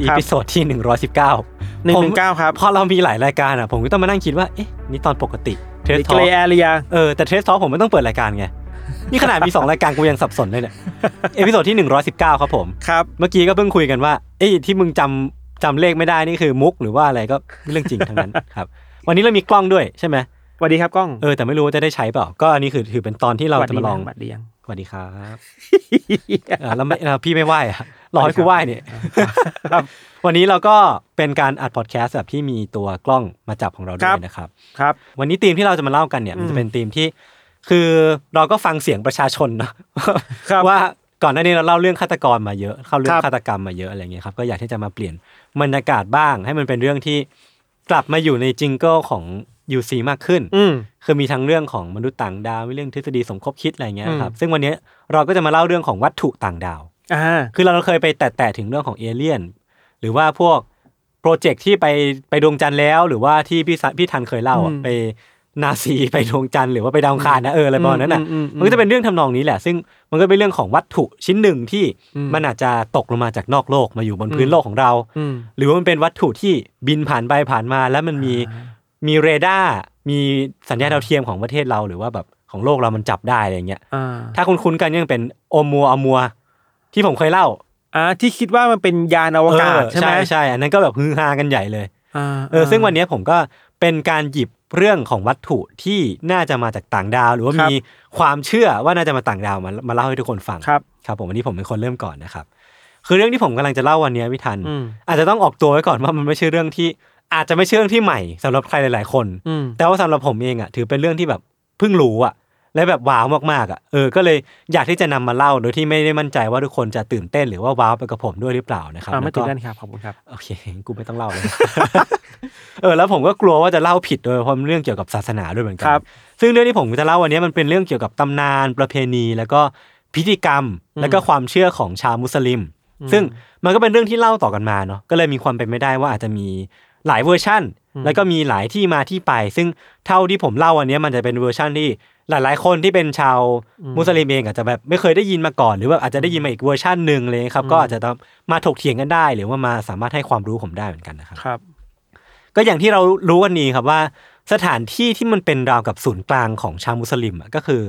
อีครับพิโซดที่ 119หนึ่งหนึ่งเก้าครับพอเรามีหลายรายการอะ ผมก็ต้องมานั่งคิดว่า เอ๊ะ นี่ตอนปกติเทสเกทอรย์แอเรียเออ แต่เทสทอผมไม่ต้องเปิดรายการไง นี่ขนาดมี 2 รายการกูยังสับสนเลยเนี่ยเอพิโซดที่ 119 ครับผม ครับ เมื่อกี้ก็เพิ่งคุยกันว่า เอ้ยที่มึงจำจำเลขไม่ได้นี่คือมุกหรือว่าอะไรก็เรื่องจริงทั้งนั้นครับ วันนี้เรามีกล้องด้วยใช่ไหมสวัสดีครับกล้อง เออแต่ไม่รู้ว่าจะได้ใช้เปล่า ก็อันนี้คือถือเป็นตอนที่เราจะมาลองบัตรเดียงสวัสดีครับเออแล้วไม่เออพี่ไม่ไหวอะ รอให้กูไหวเนี่ยครับวันนี้เราก็เป็นการอัดพอดแคสต์แบบที่มีตัวกล้องมาจับของเราด้ครัวยบนะครับ ครับ วันนี้ธีมที่เราจะมาเล่ากันเนี่ยอืมมันจะเป็นธีมที่ คือเราก็ฟังเสียงประชาชนเนอะครับว่าก่อนหน้านี้เราเล่าเรื่องฆาตกรมาเยอะ เข้าเรื่อคงรับฆาตกรรมมาเยอะอะไรเงี้ยครับก็อยากที่จะมาเปลี่ยนบรรยากาศบ้าง ให้มันเป็นเรื่องที่กลับมาอยู่ในจิงเกิลของ UC มากขึ้นอืมคือมีทั้งเรื่องของมนุษย์ต่างดาวมีเรื่องทฤษฎีสมคบคิดอะไรเงี้ยครับอืมซึ่งวันนี้เราก็จะมาเล่าเรื่องของวัตถุต่างดาว อ่าคือเราเคยไปแตะๆถึงเรื่องของเอเลี่ยน หรือว่าพวก project ที่ไปไปดวงจันทร์แล้วหรือว่าที่พี่สะพี่ทันเคยเล่าอะอืมไปนาซีไปดวงจันทร์หรือว่าไปดาวอังคารนะเอออะไรประมาณนั้นอะอืมอืมอืมมันก็จะเป็นเรื่องทำนองนี้แหละ ซึ่งมันก็เป็นเรื่องของวัตถุชิ้นหนึ่งที่อืมมันอาจจะตกลงมาจากนอกโลกมาอยู่บนพื้นอืมโลกของเราอืมหรือว่ามันเป็นวัตถุที่บินผ่านไปผ่านมา แล้วมันมีมีเรดาร์มีสัญญาณดาวเทียมของประเทศเราหรือว่าแบบของโลกเรามันจับได้อะไรเงี้ยอ่าถ้าคุณคุ้นๆกันยังเป็นโอมัวอมัว ที่ผมเคยเล่าอ่าที่คิดว่ามันเป็นยานอวกาศเออใช่ไหมใช่ใช่อันนั้นก็แบบฮือฮากันใหญ่เลยอ่าเออซึ่งวันนี้ผมก็เป็นการหยิบเรื่องของวัตถุที่น่าจะมาจากต่างดาว หรือว่ามีความเชื่อว่าน่าจะมาต่างดาวมามาเล่าให้ทุกคนฟังครับครับ ผมวันนี้ผมเป็นคนเริ่มก่อนนะครับ คือเรื่องที่ผมกำลังจะเล่าวันนี้พี่ทันอืมอาจจะต้องออกตัวไว้ก่อนว่ามันไม่ใช่เรื่องที่ อาจจะไม่ใช่เรื่องที่ใหม่สำหรับใครหลาย ๆ คนอืมแต่ว่าสำหรับผมเองอะถือเป็นเรื่องที่แบบเพิ่งรู้อะ และแบบว้าวมากๆอะเออก็เลยอยากที่จะนำมาเล่าโดยที่ไม่ได้มั่นใจว่าทุกคนจะตื่นเต้นหรือว่าว้าวไปกับผมด้วยหรือเปล่านะครับอ่าไม่แล้วก็ตื่นเต้นครับขอบคุณครับโอเคกูไม่ต้องเล่าเลยเออแล้วผมก็กลัวว่าจะเล่าผิดด้วยเพราะมันเรื่องเกี่ยวกับศาสนาด้วยเหมือนกัครับซึ่งเรื่องที่ผมจะเล่าวันนี้มันเป็นเรื่องเกี่ยวกับตำนานประเพณี แล้วก็พิธีกรรม แล้วก็ความเชื่อของชาวมุสลิม ซึ่งมันก็เป็นเรื่องที่เล่าต่อกันมาเนาะก็เลยมีความเป็นไม่ได้ว่าอาจจะมีหลายเวอร์ชั่น แล้วก็มีหลายที่มาที่ไป ซึ่งเท่าที่ผมเล่าวันนี้มันจะเป็นเวอร์ชั่นที่ หลาย ๆ คนที่เป็นชาวมุสลิมเองอาจจะแบบไม่เคยได้ยินมาก่อน หรือว่าอาจจะได้ยินมาอีกเวอร์ชันหนึ่งเลยครับ ก็อาจจะต้องมาถกเถียงกันได้ หรือว่ามาสามารถให้ความรู้ผมได้เหมือนกันนะครับครับ ก็อย่างที่เรารู้กันนี้ครับว่าสถานที่ที่มันเป็นราวกับศูนย์กลางของชาวมุสลิมอะก็คือ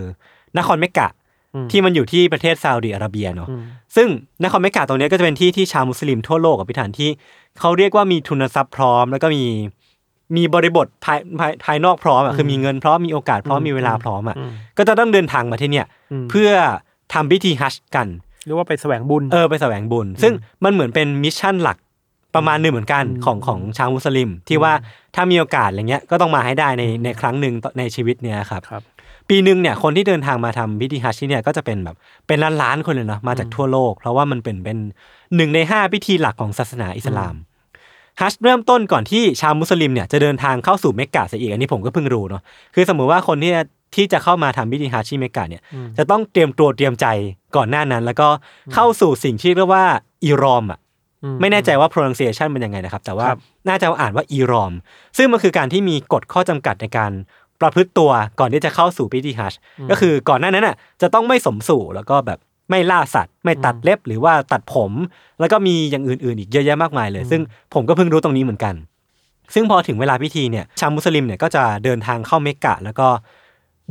นครเมกะอืมที่มันอยู่ที่ประเทศซาอุดิอาระเบียเนาะอืมซึ่งนครเมกะตรงเนี้ยก็จะเป็นที่ที่ชาวมุสลิมทั่วโลกกับพิธานที่เขาเรียกว่ามีทุนทรัพย์พร้อม แล้วก็มี มีบริบทภายภายภายนอกพร้อมอะคือมีเงินพร้อมมีโอกาสพร้อมมีเวลาพร้อมอะอืมก็จะต้องเดินทางมาที่เนี่ยอืมเพื่อทำพิธีฮัจญ์กันเรียกว่าไปแสวงบุญเออไปแสวงบุญ ซึ่งมันเหมือนเป็น mission หลักประมาณหนึ่งเหมือนกันของของชาวมุสลิม ที่ว่าถ้ามีโอกาสอะไรเงี้ยก็ต้องมาให้ได้ในในครั้งหนึ่งในชีวิตเนี่ยครับครับปีหนึ่งเนี่ยคนที่เดินทางมาทำพิธีฮัจญ์ที่เนี่ยก็จะเป็นแบบเป็นล้านล้านๆคนเลยเนาะมาจากทั่วโลก เพราะว่ามันเป็นเป็นหนึ่งในห้าพิธีหลักของศาสนาอิสลาม ฮัจญ์เริ่มต้นก่อนที่ชาวมุสลิมเนี่ยจะเดินทางเข้าสู่เมกกะซะอีกอันนี้ผมก็เพิ่งรู้เนาะคือสมมุติว่าคนที่ที่จะเข้ามาทำพิธีฮัจญ์ที่เมกกะเนี่ยจะต้องเตรียมตัวเตรียมใจก่อนหน้านั้น แล้วก็เข้าสู่สิ่งที่เรียกว่าอีรอมอะอืมไม่แน่ใจว่า pronunciation เป็นยังไงนะครับ แต่ว่าครับน่าจะอ่านว่าอีรอม ซึ่งมันคือการที่มีกฎข้อจำกัดในการประพฤติตัวก่อนที่จะเข้าสู่พิธีฮัจญ์ก็คือก่อนหน้านั้นอะจะต้องไม่สมสู่แล้วก็แบบ ไม่ล่าสัตว์ ไม่ตัดเล็บหรือว่าตัดผม แล้วก็มีอย่างอื่นๆอีกเยอะแยะมากมายเลย ซึ่งผมก็เพิ่งรู้ตรงนี้เหมือนกัน ซึ่งพอถึงเวลาพิธีเนี่ยชาวมุสลิมเนี่ยก็จะเดินทางเข้าเมกะ แล้วก็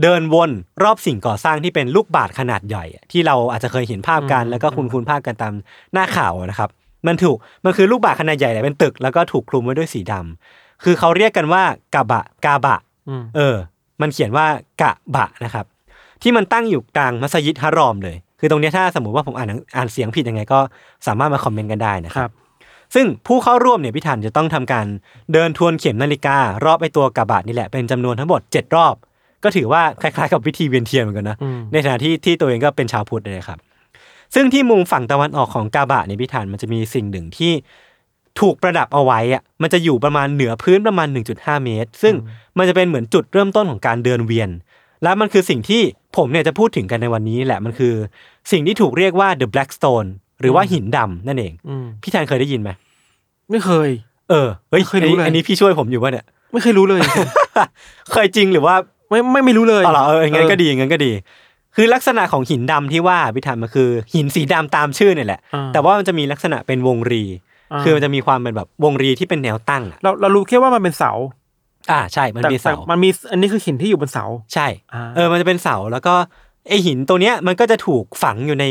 เดินวนรอบสิ่งก่อสร้างที่เป็นลูกบาศก์ขนาดใหญ่อะที่เราอาจจะเคยเห็นภาพกันแล้วก็คุณคุณภาพกันตามหน้าข่าวอะนะครับ มันถูกมันคือลูกบาศก์ขนาดใหญ่แหละเป็นตึก แล้วก็ถูกคลุมไว้ด้วยสีดำคือเขาเรียกกันว่ากาบะกาบะอืมเออ มันเขียนว่ากะบะนะครับ ที่มันตั้งอยู่กลางมัสยิดฮารอมเลย คือตรงเนี้ยถ้าสมมติว่าผมอ่านหนังอ่านเสียงผิดยังไงก็สามารถมาคอมเมนต์กันได้นะคครัรับบซึ่งผู้เข้าร่วมเนี่ยพี่ทันจะต้องทำการเดินทวนเข็มนาฬิการอบไอตัวกาบะนี่แหละเป็นจำนวนทั้งหมด 7 รอบ ก็ถือว่าคล้ายๆกับวิธีเวียนเทียนเหมือนกันนะอืมในฐานะที่ที่ตัวเองก็เป็นชาวพุทธเลยครับ ซึ่งที่มุมฝั่งตะวันออกของกาบะในพิธานมันจะมีสิ่งหนึ่งที่ถูกประดับเอาไว้อะมันจะอยู่ประมาณเหนือพื้นประมาณ 1.5 เมตร ซึ่งมันจะเป็นเหมือนจุดเริ่มต้นของการเดินเวียน และมันคือสิ่งที่ผมเนี่ยจะพูดถึงกันในวันนี้แหละมันคือ สิ่งที่ถูกเรียกว่า the black stone หรือว่าหินดำนั่นเองอืมพี่แทนเคยได้ยินไหมไม่เคย เออเฮ้ยไม่เคยรู้อันนี้เลยอันนี้พี่ช่วยผมอยู่ป่ะเนี่ย ไม่เคยรู้เลย เคยจริงหรือว่าไม่ไม่ไม่รู้เลยอ๋อเหรอเอองั้นก็ดีงั้นก็ดี คือลักษณะของหินดำที่ว่าพิธานมันคือ หินสีดำตามชื่อเนี่ยแหละอ่าแต่ว่ามันจะมีลักษณะเป็นวงรีอ่าคือมันจะมีความเป็นแบบวงรีที่เป็นแนวตั้งอะเราเรารู้แค่ว่ามันเป็นเสา อ่าใช่มันแต่มีเสาแต่มันมีอันนี้คือหินที่อยู่บนเสา ใช่อ่าเออมันจะเป็นเสาแล้วก็ไอหินตัวเนี้ยมันก็จะถูกฝังอยู่ใน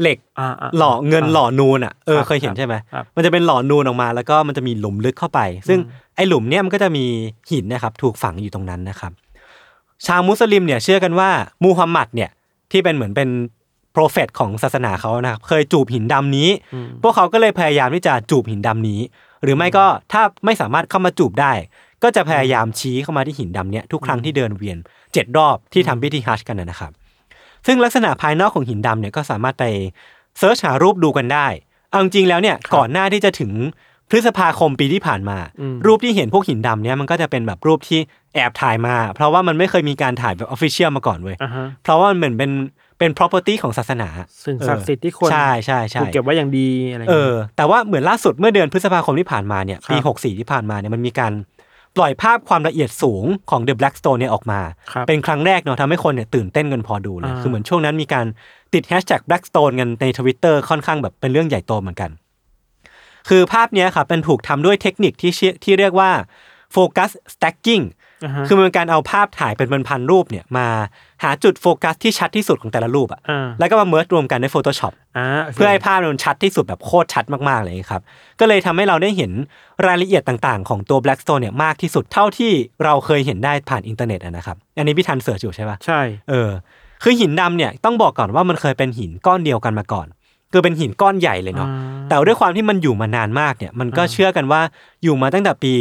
เหล็กอ่าาหล่อเงินหล่อนูนอะเออครับเคยเห็นใช่ไหมครับมันจะเป็นหล่อนูนออกมา แล้วก็มันจะมีหลุมลึกเข้าไป ซึ่งไอหลุมเนี้ยมันก็จะมีหินนะครับถูกฝังอยู่ตรงนั้นนะครับ ชาวมุสลิมเนี่ยเชื่อกันว่ามูฮัมหมัดเนี่ยที่เป็นเหมือนเป็นโปรเฟตของศาสนาเขานะครับเคยจูบหินดำนี้อืมพวกเขาก็เลยพยายามที่จะจูบหินดำนี้ หรือไม่ก็ถ้าไม่สามารถเข้ามาจูบได้ ก็จะพยายามชี้เข้ามาที่หินดำเนี้ยทุกครั้งที่เดินเวียนเจ็ดรอบที่ทำพิธีฮัจญ์กันนะนะครับ ซึ่งลักษณะภายนอกของหินดำเนี่ยก็สามารถไป search หารูปดูกันได้เอาจริงๆแล้วเนี่ยก่อนหน้าที่จะถึงพฤษภาคมปีที่ผ่านมาอืมรูปที่เห็นพวกหินดำเนี่ยมันก็จะเป็นแบบรูปที่แอบถ่ายมา เพราะว่ามันไม่เคยมีการถ่ายแบบ official มาก่อนเว้ยอ่าฮะเพราะว่ามันเหมือนเป็นเป็น property ของศาสนาสิ่งศักดิ์สิทธิ์ที่คนใช่ใช่ใช่ถูกเก็บไว้อย่างดีอะไรอย่างเอเงี้ยอแต่ว่าเหมือนล่าสุดเมื่อเดือนพฤษภาคมที่ผ่านมาเนี่ยครับปี64ที่ผ่านมาเนี่ยมันมีการ ปล่อยภาพความละเอียดสูงของ The Black Stone เนี่ยออกมา ครับเป็นครั้งแรกเนาะทำให้คนเนี่ยตื่นเต้นกันพอดูเลย อ่า คือเหมือนช่วงนั้นมีการติดแฮชแท็ก Blackstone กันในทวิตเตอร์ค่อนข้างแบบเป็นเรื่องใหญ่โตเหมือนกัน คือภาพเนี้ยครับเป็นถูกทำด้วยเทคนิคที่ชื่อที่เรียกว่า Focus Stacking อ่าฮะ คือมันเป็นการเอาภาพถ่ายเป็นพันๆรูปเนี่ยมาหาจุดโฟกัสที่ชัดที่สุดของแต่ละรูปอะอ่าแล้วก็มา merge รวมกันใน Photoshop อ่าโคเพื่อให้ภาพมันชัดที่สุดแบบโคตรชัดมากๆเลยครับ ก็เลยทำให้เราได้เห็นรายละเอียดต่างๆ ของตัว Blackstone เนี่ยมากที่สุดเท่าที่เราเคยเห็นได้ผ่านอินเทอร์เน็ตอะนะครับ อันนี้พี่ทันเสิร์ชอยู่ใช่ปะใช่เออคือหินดำเนี่ยต้องบอกก่อนว่ามันเคยเป็นหินก้อนเดียวกันมาก่อน คือเป็นหินก้อนใหญ่เลยเนาะอ่าแต่ด้วยความที่มันอยู่มานานมากเนี่ยมันก็เชื่อกันว่าอยู่มาตั้งแต่ปี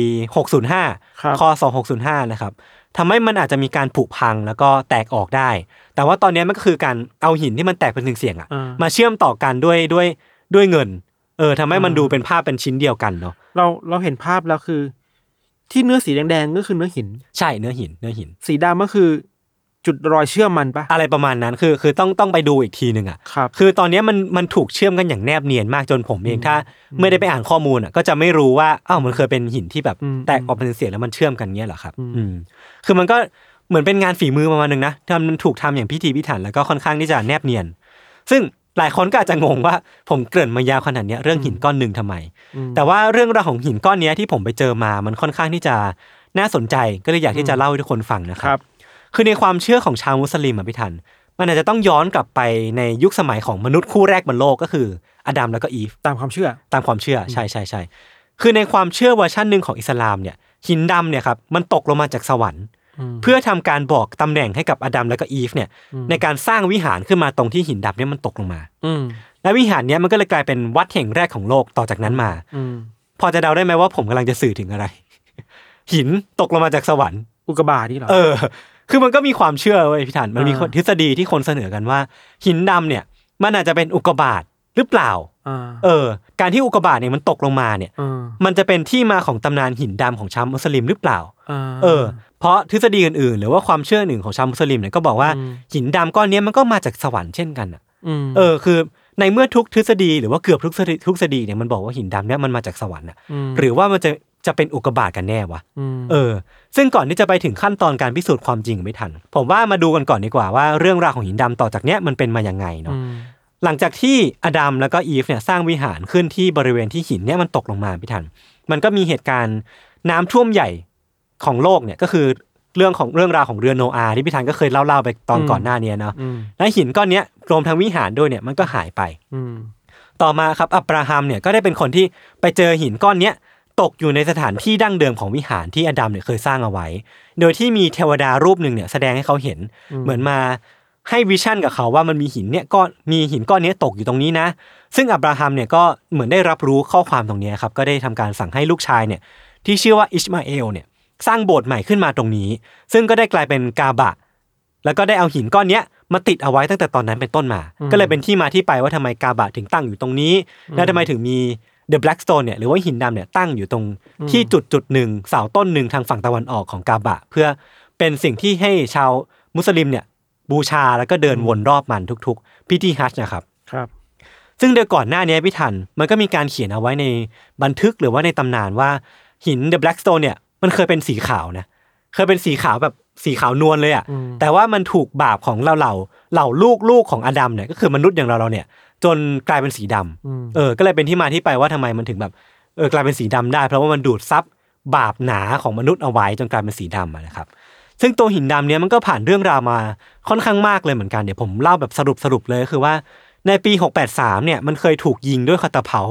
605ครับคศ605 นะครับทำให้มันอาจจะมีการผุพังแล้วก็แตกออกได้ แต่ว่าตอนนี้มันก็คือการเอาหินที่มันแตกเป็นเสียงๆอะอ่ามาเชื่อมต่อกันด้วยด้วยด้วยเงิน เออทำให้มันดูเป็นภาพเป็นชิ้นเดียวกันเนาะเราเราเห็นภาพแล้วคือ ที่เนื้อสีแดงๆก็คือเนื้อหิน ใช่เนื้อหินเนื้อหิน สีดำก็คือ จุดรอยเชื่อมมันปะอะไรประมาณนั้นคือคือต้องต้องไปดูอีกทีหนึ่งอะครับคือตอนนี้มันมันถูกเชื่อมกันอย่างแนบเนียนมากจนผมเองถ้า ไม่ได้ไปอ่านข้อมูลอะก็จะไม่รู้ว่าอ้าวมันเคยเป็นหินที่แบบอืมแตกออกเป็นเสียงแล้วมันเชื่อมกันเงี้ยเหรอครับอืมอืมคือมันก็เหมือนเป็นงานฝีมือประมาณนึงนะทำมันถูกทำอย่างพิธีพิถันแล้วก็ค่อนข้างที่จะแนบเนียน ซึ่งหลายคนก็อาจจะงงว่าผมเกริ่นมายาวขนาดเนี้ยเรื่องหินก้อนหนึ่งทำไมอืมแต่ว่าเรื่องราวของหินก้อนเนี้ยที่ผมไปเจอมามันค่อนข้างที่จะน่าสนใจก็เลยอยากที่จะเล่าให้ทุกคนฟังนะครับครับ คือในความเชื่อของชาวมุสลิมอะพี่ทัน มันอาจจะต้องย้อนกลับไปในยุคสมัยของมนุษย์คู่แรกบนโลกก็คืออดัมแล้วก็อีฟตามความเชื่อ ตามความเชื่อใช่ใช่ใช่คือในความเชื่อเวอร์ชันหนึ่งของอิสลามเนี่ยหินดำเนี่ยครับมันตกลงมาจากสวรรค์อืมเพื่อทำการบอกตำแหน่งให้กับอดัมแล้วก็อีฟเนี่ยในการสร้างวิหารขึ้นมาตรงที่หินดำเนี่ยมันตกลงมา อืมและวิหารเนี้ยมันก็เลยกลายเป็นวัดแห่งแรกของโลกต่อจากนั้นมาอืมพอจะเดาได้ไหมว่าผมกำลังจะสื่อถึงอะไร หินตกลงมาจากสวรรค์อุกกาบาตนี่เหรอเออ คือมันก็มีความเชื่อเว้ยพี่ทันมันมีอ่าทฤษฎีที่คนเสนอกันว่า หินดำเนี่ย มันอาจจะเป็นอุกกาบาตหรือเปล่าอ่าเออ การที่อุกกาบาตเนี่ยมันตกลงมาเนี่ยอ่ามันจะเป็นที่มาของตำนานหินดำของชาวมุสลิมหรือเปล่าอ่าเออ เพราะทฤษฎีอื่นๆ หรือว่าความเชื่อหนึ่งของชาวมุสลิมเนี่ยก็บอกว่าอืมหินดำก้อนเนี้ยมันก็มาจากสวรรค์เช่นกันอะมเออ คือในเมื่อทุกทฤษฎีหรือว่าเกือบทุกทฤษฎีทุกทฤษฎีเนี่ยมันบอกว่าหินดำเนี่ยมันมาจากสวรรค์อะมหรือว่ามันจะ จะเป็นอุกกาบาตกันแน่วะมเออ ซึ่งก่อนที่จะไปถึงขั้นตอนการพิสูจน์ความจริงไม่ทัน ผมว่ามาดูกันก่อนดีกว่าว่าเรื่องราวของหินดำต่อจากเนี้ยมันเป็นมาอย่างไงเนาะอืมหลังจากที่อดัมแล้วก็อีฟเนี่ยสร้างวิหารขึ้นที่บริเวณที่หินเนี่ยมันตกลงมาพี่ทัน มันก็มีเหตุการณ์น้ำท่วมใหญ่ของโลกเนี่ยก็คือเรื่องของเรื่องราวของเรือโนอาห์ที่พี่ทันก็เคยเล่าๆไปตอนก่อนหน้าเนี้ยเนาะอืมและหินก้อนเนี้ยรวมทั้งวิหารด้วยเนี่ยมันก็หายไป อืมต่อมาครับอับราฮัมเนี่ยก็ได้เป็นคนที่ไปเจอหินก้อนเนี้ย ตกอยู่ในสถานที่ดั้งเดิมของวิหารที่อดัมเนี่ยเคยสร้างเอาไว้ โดยที่มีเทวดารูปหนึ่งเนี่ยแสดงให้เขาเห็น เหมือนมาให้วิชั่นกับเขาว่ามันมีหินเนี่ยก้อนมีหินก้อนเนี้ยตกอยู่ตรงนี้นะ ซึ่งอับราฮัมเนี่ยก็เหมือนได้รับรู้ข้อความตรงเนี้ยครับก็ได้ทำการสั่งให้ลูกชายเนี่ยที่ชื่อว่าอิชมาเอลเนี่ยสร้างโบสถ์ใหม่ขึ้นมาตรงนี้ ซึ่งก็ได้กลายเป็นกาบะ แล้วก็ได้เอาหินก้อนเนี้ยมาติดเอาไว้ตั้งแต่ตอนนั้นเป็นต้นมา ก็เลยเป็นที่มาที่ไปว่าทำไมกาบะถึงตั้งอยู่ตรงนี้ และทำไมถึงมี เดอะแบล็กสโตนเนี่ยหรือว่าหินดำเนี่ยตั้งอยู่ตรงที่จุดจุดหนึ่งเสาต้นหนึ่งทางฝั่งตะวันออกของกาบะ เพื่อเป็นสิ่งที่ให้ชาวมุสลิมเนี่ยบูชาแล้วก็เดินวนรอบมันทุกๆ พิธีฮัจญ์นะครับครับ ซึ่งเดือนก่อนหน้านี้พี่ทันมันก็มีการเขียนเอาไว้ในบันทึกหรือว่าในตำนานว่าหินเดอะแบล็กสโตนเนี่ยมันเคยเป็นสีขาวนะเคยเป็นสีขาวแบบสีขาวนวลเลยอะ่ะแต่ว่ามันถูกบาปของเราเหล่าเหล่าลูกลูกของอดัมเนี่ยก็คือมนุษย์อย่างเราเราเนี่ย จนกลายเป็นสีดำเออ ก็เลยเป็นที่มาที่ไปว่าทำไมมันถึงแบบเออกลายเป็นสีดำได้ เพราะว่ามันดูดซับบาปหนาของมนุษย์เอาไว้จนกลายเป็นสีดำอะนะครับ ซึ่งตัวหินดำเนี้ยมันก็ผ่านเรื่องราวมาค่อนข้างมากเลยเหมือนกันเดี๋ยวผมเล่าแบบสรุปสรุปเลยก็คือว่าในปี 683 เนี่ยมันเคยถูกยิงด้วยคาตาเพา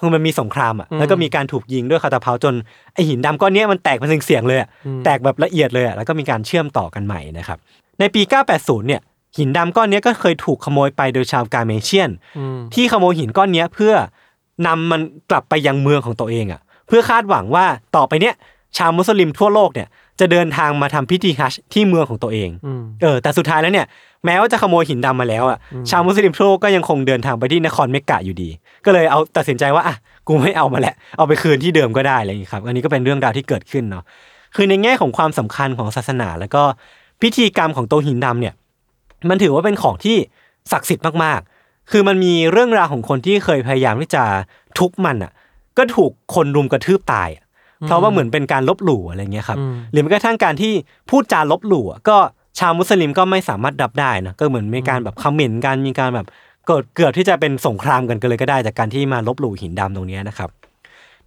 คือมันมีสงครามอะแล้วก็มีการถูกยิงด้วยคาตาเพาจนไอหินดำก้อนเนี้ยมันแตกเป็นเสียงๆเลยอะแตกแบบละเอียดเลยอะแล้วก็มีการเชื่อมต่อกันใหม่นะครับในปี 980 เนี่ย หินดำก้อนเนี้ยก็เคยถูกขโมยไปโดยชาวกาเมเชียน ที่ขโมยหินก้อนเนี้ยเพื่อนำมันกลับไปยังเมืองของตัวเองอะ เพื่อคาดหวังว่าต่อไปเนี้ยชาวมุสลิมทั่วโลกเนี่ยจะเดินทางมาทำพิธีฮัจญ์ที่เมืองของตัวเองเออแต่สุดท้ายแล้วเนี่ยแม้ว่าจะขโมยหินดำมาแล้วอะชาวมุสลิมทั่วโลกก็ยังคงเดินทางไปที่นครเมกกะอยู่ดี ก็เลยเอาตัดสินใจว่าอะกูไม่เอามาแล้วเอาไปคืนที่เดิมก็ได้อะไรอย่างนี้ครับ อันนี้ก็เป็นเรื่องราวที่เกิดขึ้นเนาะคือในแง่ของความสำคัญของศาสนา แล้วก็พิธีกรรมของตัวหินดำเนี่ย มันถือว่าเป็นของที่ศักดิ์สิทธิ์มากๆ คือมันมีเรื่องราวของคนที่เคยพยายามที่จะทุบมันอะ ก็ถูกคนรุมกระทืบตายอะเพราะว่าเหมือนเป็นการลบหลู่อะไรเงี้ยครับ หรือแม้กระทั่งการที่พูดจาลบหลู่อะก็ชาวมุสลิมก็ไม่สามารถรับได้นะ ก็เหมือนมีการแบบคอมเมนต์กัน มีการแบบเกิดเกือบที่จะเป็นสงครามกันกันเลยก็ได้จากการที่มาลบหลู่หินดำตรงเนี้ยนะครับ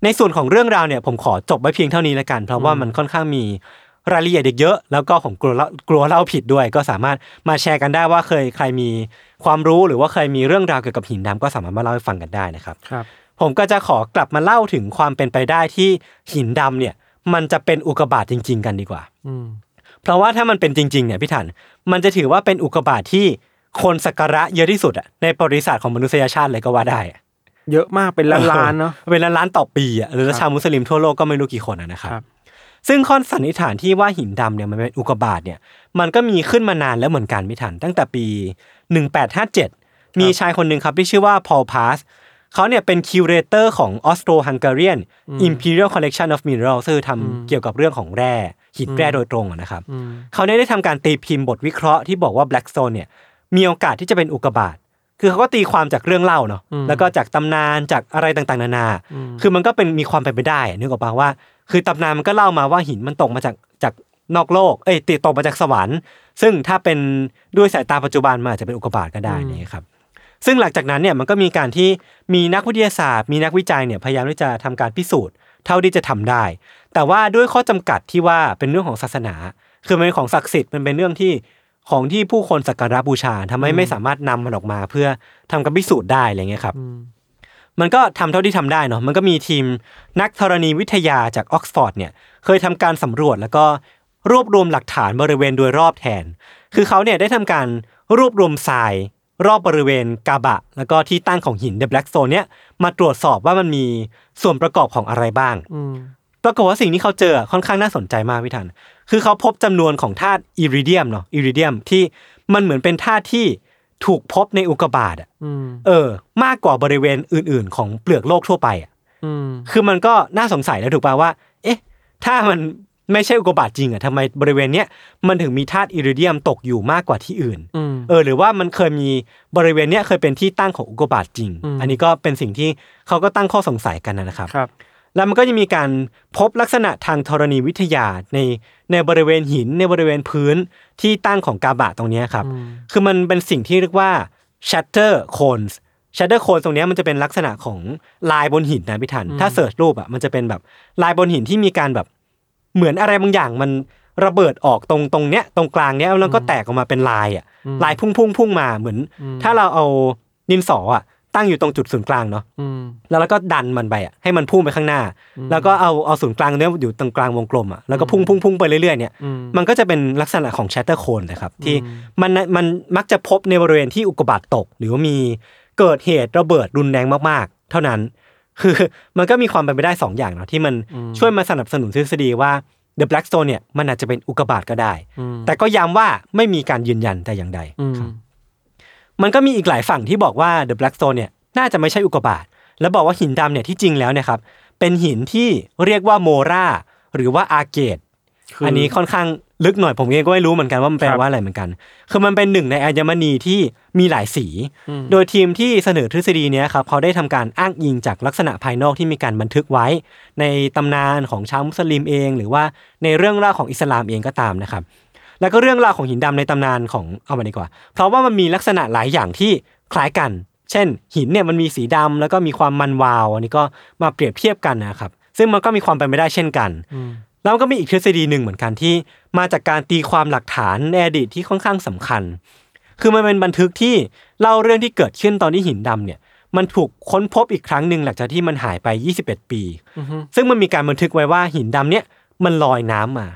ในส่วนของเรื่องราวเนี่ยผมขอจบไว้เพียงเท่านี้แล้วกัน เพราะว่ามันค่อนข้างมี รายละเอียดอีกเยอะแล้วก็ผมกลัวเล่ากลัวเล่าผิดด้วย ก็สามารถมาแชร์กันได้ว่าเคยใครมีความรู้หรือว่าเคยมีเรื่องราวเกี่ยวกับหินดำก็สามารถมาเล่าให้ฟังกันได้นะครับครับ ผมก็จะขอกลับมาเล่าถึงความเป็นไปได้ที่หินดำเนี่ย มันจะเป็นอุกกาบาตจริง ๆ กันดีกว่า อืมเพราะว่าถ้ามันเป็นจริง ๆ เนี่ยพี่ถันมันจะถือว่าเป็นอุกกาบาตที่คนสักการะเยอะที่สุดอะในประวัติศาสตร์ของมนุษยชาติเลยก็ว่าได้อะเยอะมากเป็นล้านๆเนาะเป็นล้านๆต่อปีอะหรือชาวมุสลิมทั่วโลกก็ไม่รู้กี่คนอะนะครับครับ ซึ่งข้อสันนิษฐานที่ว่าหินดำเนี่ยมันเป็นอุกกาบาตเนี่ยมันก็มีขึ้นมานานแล้วเหมือนกันไม่ทัน ตั้งแต่ปี 1857 มีชายคนหนึ่งครับที่ชื่อว่าพอลพาสเขาเนี่ยเป็นคิวเรเตอร์ของ Austro-Hungarian Imperial Collection of Minerals คือทำเกี่ยวกับเรื่องของแร่หินแร่โดยตรงอะนะครับเขาเนี่ยได้ทำการตีพิมพ์บทวิเคราะห์ที่บอกว่า Blackstone เนี่ยมีโอกาสที่จะเป็นอุกกาบาต คือเขาก็ตีความจากเรื่องเล่าเนาะแล้วก็จากตำนานจากอะไรต่างๆ นานา คือมันก็เป็นมีความเป็นไปได้อะนึกออกปะว่า คือตำนานมันก็เล่ามาว่าหินมันตกมาจากจากนอกโลก เอ้ยติตกมาจากสวรรค์ ซึ่งถ้าเป็นด้วยสายตาปัจจุบันมันอาจจะเป็นอุกกาบาตก็ได้นี่ครับ ซึ่งหลังจากนั้นเนี่ยมันก็มีการที่มีนักวิทยาศาสตร์ มีนักวิจัยเนี่ยพยายามที่จะทำการพิสูจน์ เท่าที่จะทำได้ แต่ว่าด้วยข้อจำกัดที่ว่าเป็นเรื่องของศาสนา คือมันเป็นของศักดิ์สิทธิ์มันเป็นเรื่องที่ ของที่ผู้คนสักการะบูชาทำให้ไม่สามารถนำมันออกมา เพื่อทำการพิสูจน์ได้อะไรเงี้ยครับมันก็ทำเท่าที่ทำได้เนาะมันก็มีทีมนักธรณีวิทยาจากออกซฟอร์ดเนี่ยเคยทำการสำรวจแล้วก็รวบรวมหลักฐานบริเวณโดยรอบแทน คือเขาเนี่ยได้ทำการรวบรวมทรายรอบบริเวณกาบะ แล้วก็ที่ตั้งของหินเดอะแบล็กโซนเนี่ยมาตรวจสอบว่ามันมีส่วนประกอบของอะไรบ้างอืมปรากฏว่าสิ่งที่เขาเจอค่อนข้างน่าสนใจมากพี่ทัน คือเขาพบจำนวนของธาตุอิริเดียมเนาะอิริเดียมที่มันเหมือนเป็นธาตุที่ถูกพบในอุกกาบาตอะอืมเออ มากกว่าบริเวณอื่น ๆ ของเปลือกโลกทั่วไปอะอืมคือมันก็น่าสงสัยแล้วถูกป่าว่า เอ๊ะ ถ้ามันไม่ใช่อุกกาบาตจริงอะทำไมบริเวณเนี้ยมันถึงมีธาตุอิริเดียมตกอยู่มากกว่าที่อื่นอืมเออ หรือว่ามันเคยมีบริเวณเนี้ยเคยเป็นที่ตั้งของอุกกาบาตจริงอืมอันนี้ก็เป็นสิ่งที่เขาก็ตั้งข้อสงสัยกันนะครับครับ แล้วมันก็จะมีการพบลักษณะทางธรณีวิทยาในในบริเวณหินในบริเวณพื้นที่ตั้งของกาบะตรงเนี้ยครับ คือมันเป็นสิ่งที่เรียกว่า shatter cones shatter cones ตรงเนี้ยมันจะเป็นลักษณะของลายบนหินนะพี่ทัน ถ้าเสิร์ชรูปอะมันจะเป็นแบบลายบนหินที่มีการแบบเหมือนอะไรบางอย่างมันระเบิดออกตรงตรงเนี้ยตรงกลางเนี้ยแล้วก็แตกออกมาเป็นลายอะลายพุ่งพุ่งพุ่งมาเหมือน ถ้าเราเอาดินสออะ ตั้งอยู่ตรงจุดศูนย์กลางเนาะอืมแล้วเราก็ดันมันไปอะให้มันพุ่งไปข้างหน้า แล้วก็เอาเอาศูนย์กลางเนี้ยอยู่ตรงกลางวงกลมอะแล้วก็พุ่งพุ่งพุ่งไปเรื่อยๆเนี่ยอืมมันก็จะเป็นลักษณะของแชตเตอร์โคนเลยครับที่มันมันมักจะพบในบริเวณที่อุกกาบาตตก หรือว่ามีเกิดเหตุระเบิดรุนแรงมากๆ เท่านั้น คือมันก็มีความเป็นไปได้สองอย่างเนาะที่มันช่วยมาสนับสนุนทฤษฎีว่า The Black Stone เนี่ยมันอาจจะเป็นอุกกาบาตก็ได้อืมแต่ก็ย้ำว่าไม่มีการยืนยันแต่อย่างใดอืม มันก็มีอีกหลายฝั่งที่บอกว่า The Black Stone เนี่ยน่าจะไม่ใช่อุกกาบาตแล้วบอกว่าหินดำเนี่ยที่จริงแล้วเนี่ยครับเป็นหินที่เรียกว่าโมราหรือว่าอาเกตคืออัอันนี้ค่อนข้างลึกหน่อยผมเองก็ไม่รู้เหมือนกันว่ามันแปลครับว่าอะไรเหมือนกัน คือมันเป็นหนึ่งในอัญมณีที่มีหลายสีอืมโดยทีมที่เสนอทฤษฎีเนี้ยครับเขาได้ทำการอ้างอิงจากลักษณะภายนอกที่มีการบันทึกไว้ ในตำนานของชาวมุสลิมเอง หรือว่าในเรื่องเล่าของอิสลามเองก็ตามนะครับ แล้วก็เรื่องราวของหินดำในตำนานของเอามาดีกว่า เพราะว่ามันมีลักษณะหลายอย่างที่คล้ายกัน เช่น หินเนี่ยมันมีสีดำแล้วก็มีความมันวาว อันนี้ก็มาเปรียบเทียบกันนะครับ ซึ่งมันก็มีความเป็นไปได้เช่นกันแล้วก็มีอีกทฤษฎีหนึ่งเหมือนกันที่ มาจากการตีความหลักฐานในอดีตที่ค่อนข้างสำคัญ คือมันเป็นบันทึกที่เล่าเรื่องที่เกิดขึ้นตอนที่หินดำเนี่ยมันถูกค้นพบอีกครั้งหนึ่งหลังจากที่มันหายไป 21 ปี ซึ่งมันมีการบันทึกไว้ว่าหินดำเนี่ยมันลอยน้ำมา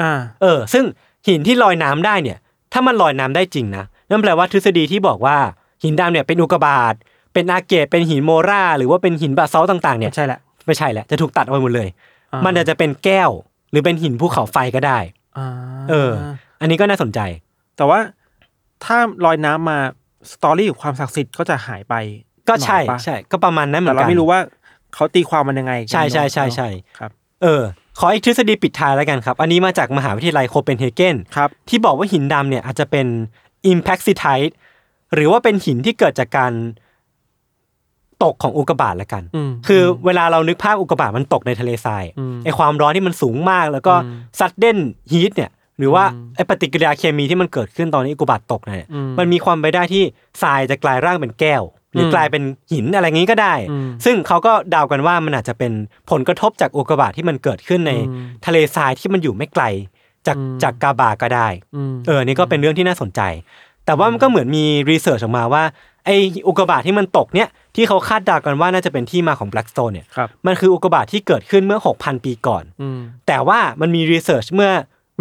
อ่าเออ ซึ่งหินที่ลอยน้ำได้เนี่ย ถ้ามันลอยน้ำได้จริงนะนั่นแปลว่าทฤษฎีที่บอกว่าหินดำเนี่ยเป็นอุกกาบาตเป็นอาเกตเป็นหินโมราหรือว่าเป็นหินบาซอลต์ต่างๆเนี่ยใช่แหละไม่ใช่แหละจะถูกตัดออกไปหมดเลยอ่ามันอาจจะเป็นแก้ว หรือเป็นหินภูเขาไฟก็ได้อ่าเออ อันนี้ก็น่าสนใจ แต่ว่าถ้าลอยน้ำมาสตอรี่ของความศักดิ์สิทธิ์ก็จะหายไป ก็ใช่หน่อยปะใช่ ก็ประมาณนั้นเหมืแต่อนกัเรานไม่รู้ว่าเขาตีความมันยังไง ใช่ใช่ใช่ใช่ครับ เออ ขออีกทฤษฎีปิดท้ายแล้วกันครับ อันนี้มาจากมหาวิทยาลัยโคเปนเฮเกนครับที่บอกว่าหินดำเนี่ยอาจจะเป็น impactite หรือว่าเป็นหินที่เกิดจากการตกของอุกกาบาตละกันอืมคือเวลาเรานึกภาพอุกกาบาตมันตกในทะเลทรายอืมไอความร้อนที่มันสูงมาก แล้วก็อืมซัดเด่นฮีทเนี่ย หรือว่าอืมไอปฏิกิริยาเคมีที่มันเกิดขึ้นตอนนี้อุกกาบาตตกเนี่ยอืมมันมีความไปได้ที่ทรายจะกลายร่างเป็นแก้ว หรืออมกลายเป็นหินอะไรงี้ก็ได้อืมซึ่งเขาก็เดากันว่ามันอาจจะเป็นผลกระทบจากอุกกาบาตที่มันเกิดขึ้นในอืมทะเลทรายที่มันอยู่ไม่ไกลจากอืมจากกาบาก็ได้อืมเออนี่ก็เป็นเรื่องที่น่าสนใจ แต่ว่ามันก็เหมือนมี research ออกมาว่าไออุกกาบาตที่มันตกเนี่ยที่เขาคาดเดากันว่าน่าจะเป็นที่มาของ Black Stone เนี่ยครับมันคืออุกกาบาตที่เกิดขึ้นเมื่อ 6,000 ปีก่อนอืมแต่ว่ามันมี research เมื่อ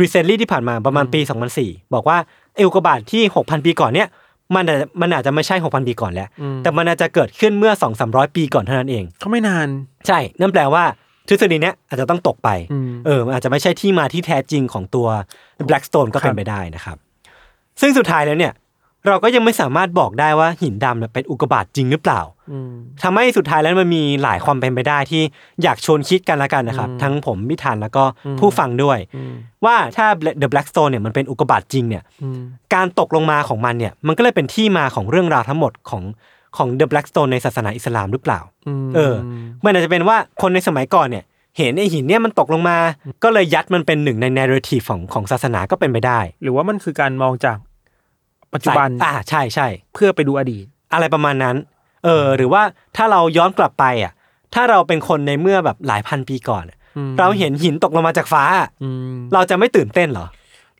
recently ที่ผ่านมาประมาณปี 2004 บอกว่าไออุกกาบาตที่ 6,000 ปีก่อนเนี่ย มันอาจจะมันอาจจะไม่ใช่6,000ปีก่อนแล้วอืมแต่มันอาจจะเกิดขึ้นเมื่อ2-300ปีก่อนเท่านั้นเองก็ไม่นาน ใช่นั่นแปลว่าทฤษฎีเนี้ยอาจจะต้องตกไปอืมเออมันอาจจะไม่ใช่ที่มาที่แท้จริงของตัว Blackstone ก็เป็ครันบไปได้นะครับ ซึ่งสุดท้ายแล้วเนี่ย เราก็ยังไม่สามารถบอกได้ว่าหินดำเนี่ยเป็นอุกกาบาตจริงหรือเปล่าอืมทำให้สุดท้ายแล้วมันมีหลายความเป็นไปได้ที่อยากชวนคิดกันละกันนะครับอืมทั้งผมพิธานแล้วก็อืมผู้ฟังด้วยอืมว่าถ้า The Blackstone เนี่ยมันเป็นอุกกาบาตจริงเนี่ยอืมการตกลงมาของมันเนี่ยมันก็เลยเป็นที่มาของเรื่องราวทั้งหมดของของ The Blackstone ในศาสนาอิสลามหรือเปล่ามเออมันอาจจะเป็นว่าคนในสมัยก่อนเนี่ยเห็นไอ้หินเนี่ยมันตกลงมา ก็เลยยัดมันเป็นหนึ่งใน narrative ของของศาสนาก็เป็นไปได้ หรือว่ามันคือการมองจาก ปัจจุบันอ่าใช่ใช่เพื่อไปดูอดีต อะไรประมาณนั้น เออ หรือว่าถ้าเราย้อนกลับไปอะ ถ้าเราเป็นคนในเมื่อแบบหลายพันปีก่อนอะอืมเราเห็นหินตกลงมาจากฟ้าอืมเราจะไม่ตื่นเต้นเหรอ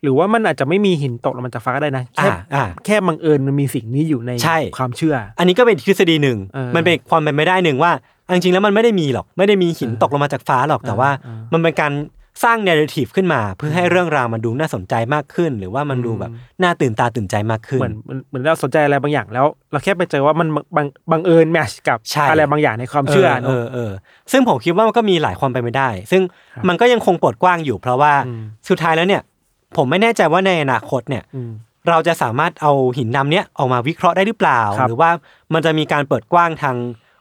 หรือว่ามันอาจจะไม่มีหินตกลงมาจากฟ้าก็ได้นะแค่อ่าอ่าแค่บังเอิญมันมีสิ่งนี้อยู่ในใช่ความเชื่อ อันนี้ก็เป็นทฤษฎีหนึ่งเออมันเป็นความเป็นไม่ได้หนึ่งว่าอันจริงๆแล้วมันไม่ได้มีหรอก ไม่ได้มีหินตกลงมาจากฟ้าหรอกแต่ว่าเออมันเป็นการ สร้าง narrative ขึ้นมา เพื่อให้เรื่องราวมันดูน่าสนใจมากขึ้น หรือว่ามันดูแบบน่าตื่นตาตื่นใจมากขึ้น เหมือนเหมือนเหมือนเราสนใจอะไรบางอย่างแล้ว เราแค่ไปเจอว่ามันบังบังเอิญแมชกับใช่อะไรบางอย่างในความเชื่อเอเนออะเออซึ่งผมคิดว่ามันก็มีหลายความเป็นไปได้ ซึ่งครับมันก็ยังคงเปิดกว้างอยู่ เพราะว่าอืมสุดท้ายแล้วเนี่ย ผมไม่แน่ใจว่าในอนาคตเนี่ยอืมเราจะสามารถเอาหินดำเนี้ยออกมาวิเคราะห์ได้หรือเปล่าครับหรือว่ามันจะมีการเปิดกว้างทาง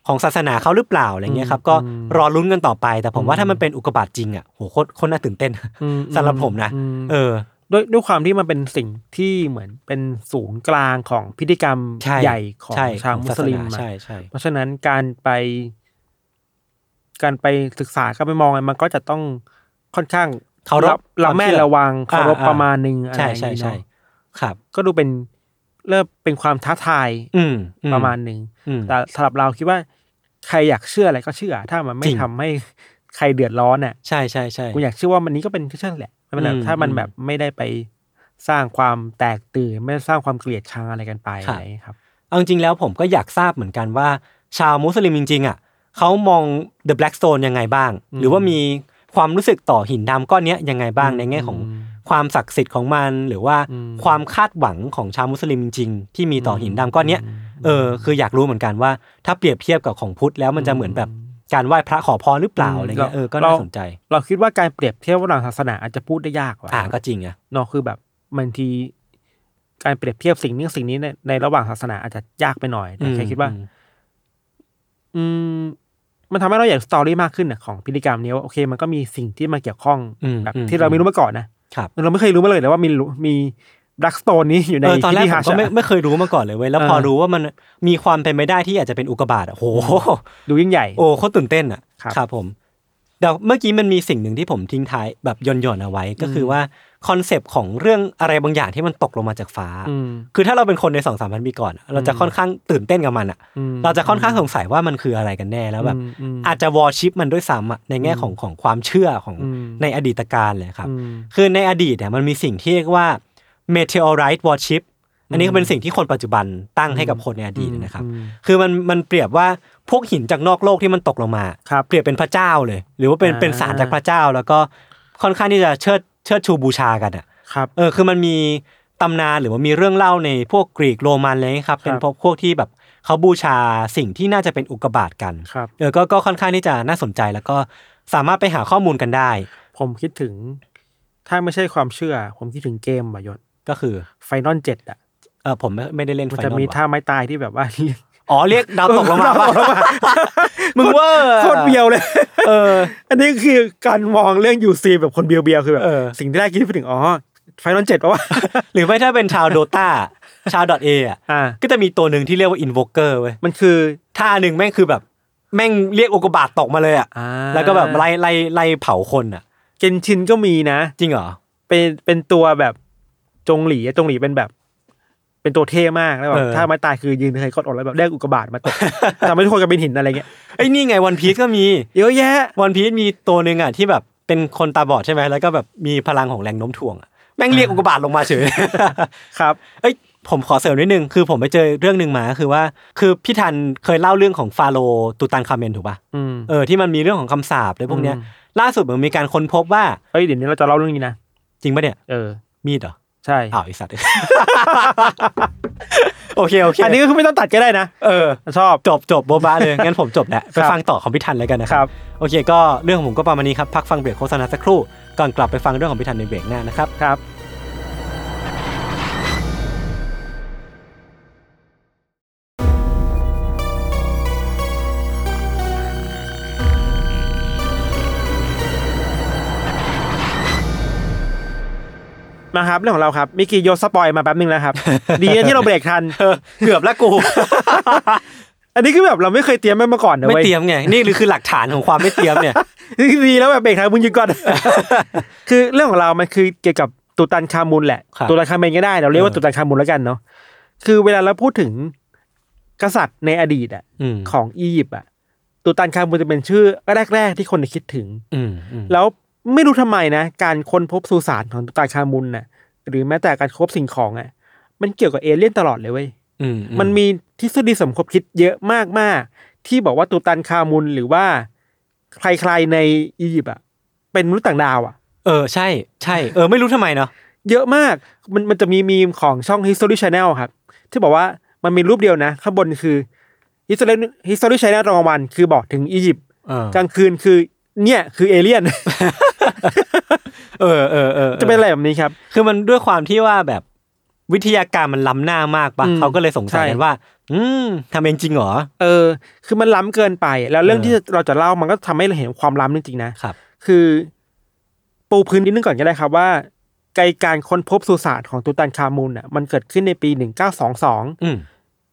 ของศาสนาเขาหรือเปล่าอะไรเงี้ยครับก็อืมรอลุ้นกันต่อไป แต่ผมว่าอืมถ้ามันเป็นอุกกาบาตจริงอะโหโคตรโคตรน่าตื่นเต้นอืมสำหรับผมนะอืมเออด้วยด้วยความที่มันเป็นสิ่งที่เหมือนเป็นศูนย์กลางของพิธีกรรมใช่ใหญ่ของใช่ชาวของมุศาสสลิมนาอะใช่ใช่เพราะฉะนั้นการไป การไปศึกษาการไปมองมันก็จะต้องค่อนข้างเคารพละแม่ความเชื่อระวังเคารพอ่าประมาณหนึ่งอะไรใช่อย่างใช่นี้ใช่เนาะครับ ก็ดูเป็น เริ่มเป็นความท้าทายอืมอืประมาณหนึ่งอืมแต่สำหรับเราคิดว่า ใครอยากเชื่ออะไรก็เชื่อ ถ้ามันไม่จริงทำให้ใครเดือดร้อนน่ะใช่ใช่ใช่กูอยากเชื่อว่ามันนี้ก็เป็นเชื่อแหละไม่เป็นไรอืมถ้ามันอืมแบบไม่ได้ไปสร้างความแตกตื่นไม่ได้สร้างความเกลียดชังอะไรกันไปครับอะไรอย่างเงี้ยครับเอาจริงๆแล้วผมก็อยากทราบเหมือนกันว่า ชาวมุสลิมจริงๆอะเขามอง The Black Stone ยังไงบ้าง หรือว่ามีความรู้สึกต่อหินดำก้อนเนี้ยยังไงบ้างในแง่ของ ความศักดิ์สิทธิ์ของมัน หรือว่าความคาดหวังของชาวมุสลิมจริงๆที่มีต่อหินดำก้อนเนี้ยเออคืออยากรู้เหมือนกันว่า ถ้าเปรียบเทียบกับของพุทธแล้วมันจะเหมือนแบบการไหว้พระขอพรหรือเปล่าอะไรเงี้ยเออก็น่าสนใจ เราคิดว่าการเปรียบเทียบระหว่างศาสนาอาจจะพูดได้ยากกว่าอ่าก็จริงอะเนาะคือแบบบางทีการเปรียบเทียบสิ่งนี้กับสิ่งนี้ในในระหว่างศาสนาอาจจะยากไปหน่อยแต่แค่คิดว่า อืมอืมมันทำให้เราอยาก story มากขึ้นน่ะของพิธีกรรมนี้ว่าโอเค มันก็มีสิ่งที่มาเกี่ยวข้องอืมแบบอืมที่เราไม่รู้มาก่อนนะ ครับเราไม่เคยรู้มาเลยแต่ว่ามีมี Black Stone นี้อยู่ในเออตอนแรกพิธีฮัจญ์ผมก็ไม่อะไม่เคยรู้มาก่อนเลยเว้ยแล้วพอเออรู้ว่ามันมีความเป็นไปได้ที่อาจจะเป็นอุกกาบาตอะโหดูยิ่งใหญ่โอ้โคตรตื่นเต้นอะครับครับผม เดี๋ยวเมื่อกี้มันมีสิ่งหนึ่งที่ผมทิ้งท้ายแบบย่นๆเอาไว้ ก็คือว่าคอนเซปต์ของเรื่องอะไรบางอย่างที่มันตกลงมาจากฟ้าอืมคือถ้าเราเป็นคนในสองสามพันปีก่อนอะเราจะค่อนข้างตื่นเต้นกับมันอะอืมเราจะค่อนข้างสงสัยว่ามันคืออะไรกันแน่แล้วแบบอืมอืมอาจจะวอร์ชิปมันด้วยซ้ำอะในแง่ของของความเชื่อของอืมในอดีตการเลยครับอืมคือในอดีตเนี่ยมันมีสิ่งที่เรียกว่า meteorite worship อันนี้ก็เป็นสิ่งที่คนปัจจุบันตั้งให้กับคนในอดีตนะครับอืมคือมันมันเปรียบว่าพวกหินจากนอกโลกที่มันตกลงมาครับเปรียบเป็นพระเจ้าเลย หรือว่าเป็นอ่าเป็นสารจากพระเจ้า แล้วก็ค่อนข้างที่จะเชิดเชิดชูบูชากันอะครับเออคือมันมีตำนานหรือว่ามีเรื่องเล่าในพวกกรีกโรมันอะไรเงี้ยครับ เป็นพวกพวกที่แบบเขาบูชาสิ่งที่น่าจะเป็นอุกกาบาตกันครับเออก็ก็ค่อนข้างที่จะน่าสนใจแล้วก็สามารถไปหาข้อมูลกันได้ ผมคิดถึง ถ้าไม่ใช่ความเชื่อ ผมคิดถึงเกมอะยศก็คือไฟนอลเจ็ดอะ เออผมไม่ไม่ได้เล่นมันไฟจะนอลมีว่ะท่าไม้ตายที่แบบว่าอ๋อเรียกดาวตกลงมาปะมึงเว่าโคตรเบียวเลย เออ อันนี้คือการมองเรื่องยูซีแบบคนเบียวๆคือแบบเออสิ่งที่แรกคิดไปถึงอ๋อ Final เจ็ดปะวะหรือไม่ถ้าเป็นชาว Dota ชาว DotA อะอ่าก็จะมีตัวหนึ่งที่เรียกว่า Invoker เว้ยมันคือท่าหนึ่งแม่งคือแบบ แม่งเรียกอุกกาบาตตกมาเลยอะอ่าแล้วก็แบบไล่ไล่ไล่เผาคนอะ Genshin ก็มีนะ จริงเหรอเป็นเป็นตัวแบบจงหลีอะจงหลีเป็นแบบ เป็นตัวเท่มากแล้วแบบเออถ้าไม้ตายคือยืนเคยกดออกแล้วแบบเรียกอุกกาบาตมาตกทำให้ทุกคนกลายเป็นหินอะไรเงี้ยไอ้ยนี่ไงวันพีซก็มีเยอะแยะวันพีซมีตัวหนึ่งอะที่แบบเป็นคนตาบอดใช่ไหมแล้วก็แบบมีพลังของแรงโน้มถ่วงอะแม่งเรียกอุกกาบาตลงมาเฉยครับเอ้ยผมขอเสริมนิดนึงคือผมไปเจอเรื่องหนึ่งมาคือว่า คือพี่ทันเคยเล่าเรื่องของฟาโรห์ตูตันคาเมนถูกป่ะอืมเออที่มันมีเรื่องของคำสาปอะไรพวกเนี้ยอืมล่าสุดมันมีการค้นพบว่าเฮ้ยเดี๋ยวนี้เราจะเล่าเรื่องนี้นะจริงปะเนี่ยเออมีดเหรอ ใช่อ้าวไอสัตว์ โอเคโอเค อันนี้ก็คือไม่ต้องตัดก็ได้นะ เออ ชอบ จบจบโบบาเลย งั้นผมจบแล้วไปครับฟังต่อของพี่ทันเลยกันนะคครัรับ โอเค ก็เรื่องของผมก็ประมาณนี้ครับ พักฟังเบรกโฆษณาสักครู่ ก่อนกลับไปฟังเรื่องของพี่ทันในเบรกหน้านะครับ ครับ มาครับเรื่องของเราครับมิกกี้โยน spoil มาแป๊บนึงแล้วครับ ดีนะที่เราเบรกทันเออเกือบแล้วกู อันนี้คือแบบเราไม่เคยเตรียมมันมาก่อนนะไม่เว้ยเตรียมไง นี่คือหลักฐานของความไม่เตรียมเนี่ยนี่คือดีแล้วแบบเบรกทันมึงหยุดก่อน คือเรื่องของเรามันคือเกี่ยวกับตูตันคามุนแหละครับตูตันคาเมนก็ได้เราเรียกว่าเออตูตันคามุนแล้วกันเนาะคือเวลาเราพูดถึงกษัตริย์ในอดีตอะอืมของอียิปต์อะตูตันคามุนจะเป็นชื่อแรกๆที่คนจะคิดถึง อืมอืมแล้ว ไม่รู้ทำไมนะการค้นพบสุสานของตูตันคามุนน่ะ หรือแม้แต่การค้นพบสิ่งของอะ มันเกี่ยวกับเอเลี่ยนตลอดเลยเว้ยอืมมันมีทฤษฎีสมคบคิดเยอะมากๆ ที่บอกว่าตูตันคามุนหรือว่า ใครๆในอียิปต์อะเป็นมนุษย์ต่างดาวอะ เออใช่ ใช่ เออไม่รู้ทำไมเนาะเยอะมากมันมันจะมีมีมของช่อง History Channel ครับ ที่บอกว่ามันมีรูปเดียวนะ ข้างบนคือ History History Channel ตอนกลางวันคือบอกถึงอียิปต์เออกลางคืนคือ เนี่ย คือเอเลี่ยน เออเออเออจะเป็นอะไรแบบนี้ครับ คือมันด้วยความที่ว่าแบบวิทยาการมันล้ำหน้ามากปะอืมเขาก็เลยสงสัยใช่กันว่า อืมทำเองจริงเหรอเออ คือมันล้ำเกินไป แล้วเรื่องเออที่เราจะเล่ามันก็ทำให้เราเห็นความล้ำจริงๆนะครับ คือปูพื้นนิดนึงก่อนก็ได้ครับว่าไกการค้นพบสุสานของตูตันคามุนอะมันเกิดขึ้นในปี1922อืม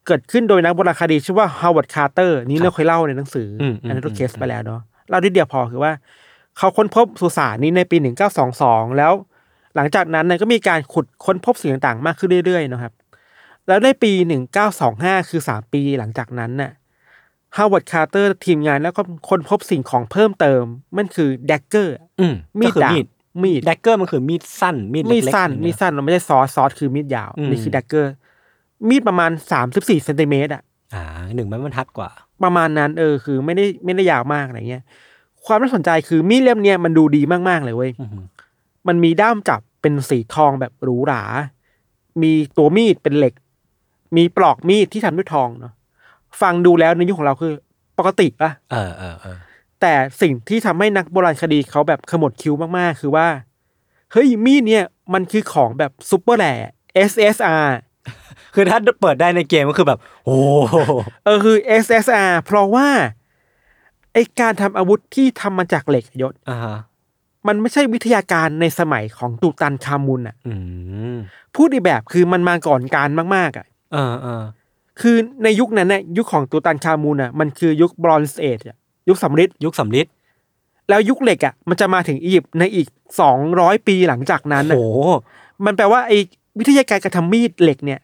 เกิดขึ้นโดยนักโบราณคดีชื่อว่า Howard Carter นี่เราเคยเล่าในหนังสืออมอืมอันนั้นอืมเคสไปแล้วเนาะเล่าทีเดียวพอคือว่า เขาค้นพบสุสานนี้ในปี 1922 แล้วหลังจากนั้นเนี่ยก็มีการขุดค้นพบสิ่งต่างๆ มากขึ้นเรื่อยๆนะครับ แล้วในปี 1925 คือ 3 ปีหลังจากนั้นน่ะ Howard Carter ทีมงานแล้วก็ค้นพบสิ่งของเพิ่มเติม มันคือแดกเกอร์อืมมีก็ดคือดาบมีดมีด dagger มันคือมีดสั้น มีดมีดเล็กๆสั้นอย่างมีเงี้ยมีดสั้นเราไม่ใช่ซอสซอสคือมีดยาวอืมนี่คือ dagger มีดประมาณสามสิบสี่เซนติเมตรอะอ่าหนึ่งไม้บรรทัดกว่า ประมาณนั้นเออคือไม่ได้ไม่ได้ยาวมากอะไรเงี้ย ความน่าสนใจคือมีดเล่มเนี้ยมันดูดีมากๆเลยเว้ยอือหือมันมีด้ามจับเป็นสีทองแบบหรูหรา มีตัวมีดเป็นเหล็ก มีปลอกมีดที่ทำด้วยทองเนาะฟังดูแล้วในยุคของเราคือปกติปะเออเออเออแต่สิ่งที่ทำให้นักโบราณคดีเขาแบบขมวดคิ้วมากๆ คือว่า เฮ้ยมีดเนี่ยมันคือของแบบซุปเปอร์แหล่ SSR คือถ้าเปิดได้ในเกมก็คือแบบ โอ้โหเออคือ SSR เพราะว่า ไอการทำอาวุธที่ทำมาจากเหล็กยศอ่าฮะมันไม่ใช่วิทยาการในสมัยของตูตันคามุนอะอืมพูดอีกแบบคือมันมาก่อนการมาก ๆ อะเออเออคือในยุคนั้นน่ะยุคของตูตันคามุนอะมันคือยุค Bronze Age ยุคสำริดยุคสำลิดแล้วยุคเหล็กอะมันจะมาถึงอียิปต์ในอีกสองร้อยปีหลังจากนั้นโอ้น่ะโหมันแปลว่าไอ้วิทยาการการทำมีดเหล็กเนี่ย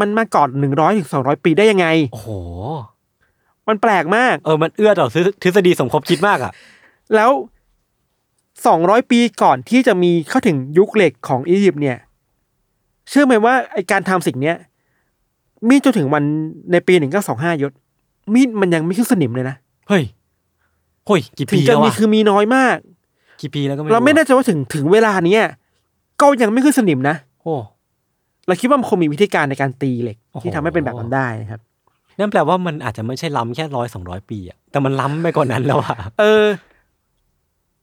มันมาก่อนหนึ่งร้อยถึงสองร้อยปีได้ยังไง โอ้โห มันแปลกมาก เออมันเอื้อต่อทฤษฎีสมคบคิดมากอะ แล้วสองร้อยปีก่อนที่จะมีเข้าถึงยุคเหล็กของอียิปต์เนี่ย เชื่อไหมว่าไอการทำสิ่งเนี้ย มีดจนถึงวันในปีหนึ่งเก้าสองห้ายศ มีดมันยังไม่ขึ้นสนิมเลยนะ เฮ้ยเฮ้ยกี่ถึปีงจะแล้วมีวะคือมีน้อยมาก กี่ปีแล้วก็ไม่เราไม่อะแน่ใจว่าถึงถึงเวลาเนี้ยก็ยังไม่ขึ้นสนิมนะ โอ้เราคิดว่ามันคงมีวิธีการในการตีเหล็กโอ้โหที่ทำให้เป็นแบบนั้นได้นะครับ นั่นแปลว่ามันอาจจะไม่ใช่ล้ำแค่ร้อยสองร้อยปีอะแต่มันล้ำไปกว่านั้นแล้วอะเออ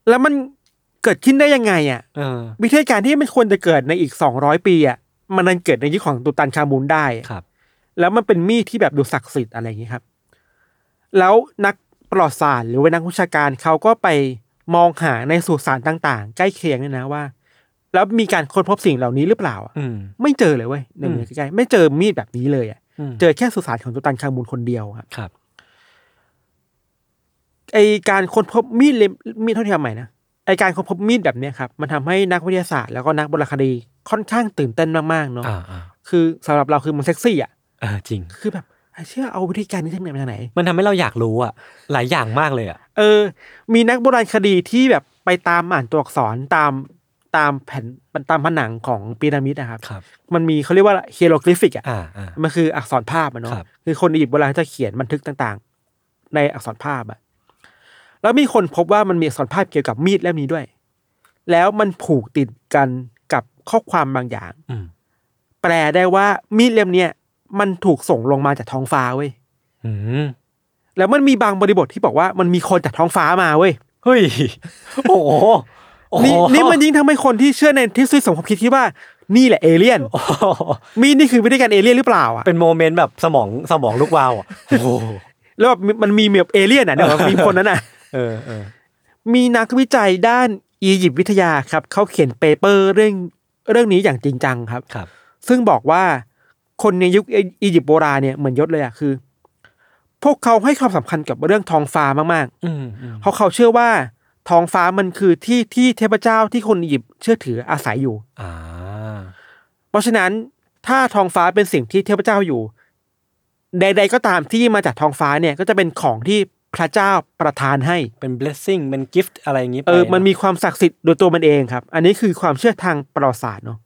แล้วมันเกิดขึ้นได้ยังไงอะเออ วิธีการที่มันควรจะเกิดในอีกสองร้อยปีอะมันนันเกิดในยุคของตุตันคามูนได้อะครับ แล้วมันเป็นมีดที่แบบดูศักดิ์สิทธิ์อะไรอย่างนี้ครับ แล้วนักประวัติศาสตร์หรือว่านักวิชาการเขาก็ไปมองหาในสุสานต่างๆ ใกล้เคียงเนี่ยนะว่า แล้วมีการค้นพบสิ่งเหล่านี้หรือเปล่าอะอืม ไม่เจอเลยเว้ยในเมืองอืมใกล้ๆไม่เจอมีดแบบนี้เลยอะอืม เจอแค่สุสานของตุตันคามูนคนเดียวครับครับไอการค้นพบมีดเล่มมีดเท่าที่ทำใหม่นะไอการค้นพบมีดแบบเนี้ยครับมันทำให้นักวิทยาศาสตร์แล้วก็นักโบราณคดีค่อนข้างตื่นเต้นมากๆเนาะอ่าอ่าคือสำหรับเราคือมันเซ็กซี่อะเออจริงคือแบบไอ้เชื่อเอาวิธีการนี้จากไหนมาจากไหน มันทำให้เราอยากรู้อะ หลายอย่างมากเลยอะเออ มีนักโบราณคดีที่แบบไปตามอ่านตัวอักษรตาม ตามแผ่นตามผนังของพีระมิดนะครับ ครับ มันมีเขาเรียกว่า hieroglyphic อะ อ่าอ่า มันคืออักษรภาพอะเนาะ ครับ คือคนอียิปต์โบราณจะเขียนบันทึกต่างๆ ในอักษรภาพอะแล้วมีคนพบว่ามันมีอักษรภาพเกี่ยวกับมีดเล่มนี้ด้วย แล้วมันผูกติดกันกับข้อความบางอย่าง อืมแปลได้ว่ามีดเล่มเนี้ยมันถูกส่งลงมาจากท้องฟ้าเว้ย อืมแล้วมันมีบางบริบทที่บอกว่ามันมีคนจากท้องฟ้ามาเว้ย เฮ้ย โอ้โหโอ้โห นี่นี่มันยิ่งทำให้คนที่เชื่อในทฤษฎีสมคบคิดคิดว่านี่แหละเอเลี่ยนโอ้โหมีดนี่คือวิธีการเอเลี่ยนหรือเปล่าอะเป็นโมเมนต์แบบสมองสมองลุกวาวอะโอ้โหแล้วแบบมันมีแบบเอเลี่ยนอะเดี๋ยวมีคนนั้นอะเออเออมีนักวิจัยด้านอียิปต์วิทยาครับเขาเขียนเปเปอร์เรื่องเรื่องนี้อย่างจริงจังครับครับ ซึ่งบอกว่าคนในยุคอียิปต์โบราณเนี่ยเหมือนยศเลยอะคือ พวกเขาให้ความสำคัญกับเรื่องท้องฟ้ามากอืมอืมๆเพราะเขาเชื่อว่า ท้องฟ้ามันคือที่ที่เทพเจ้าที่คนอียิปต์เชื่อถืออาศัยอยู่อ่าเพราะฉะนั้นถ้าท้องฟ้าเป็นสิ่งที่เทพเจ้าอยู่ ใด ๆ ก็ตามที่มาจากท้องฟ้าเนี่ยก็จะเป็นของที่พระเจ้าประทานให้เป็น blessing เป็น gift อะไรอย่างงี้ไปเออมันมีะความศักดิ์สิทธิ์โดยตัวมันเองครับ อันนี้คือความเชื่อทางประวัติศาสตร์เนาะ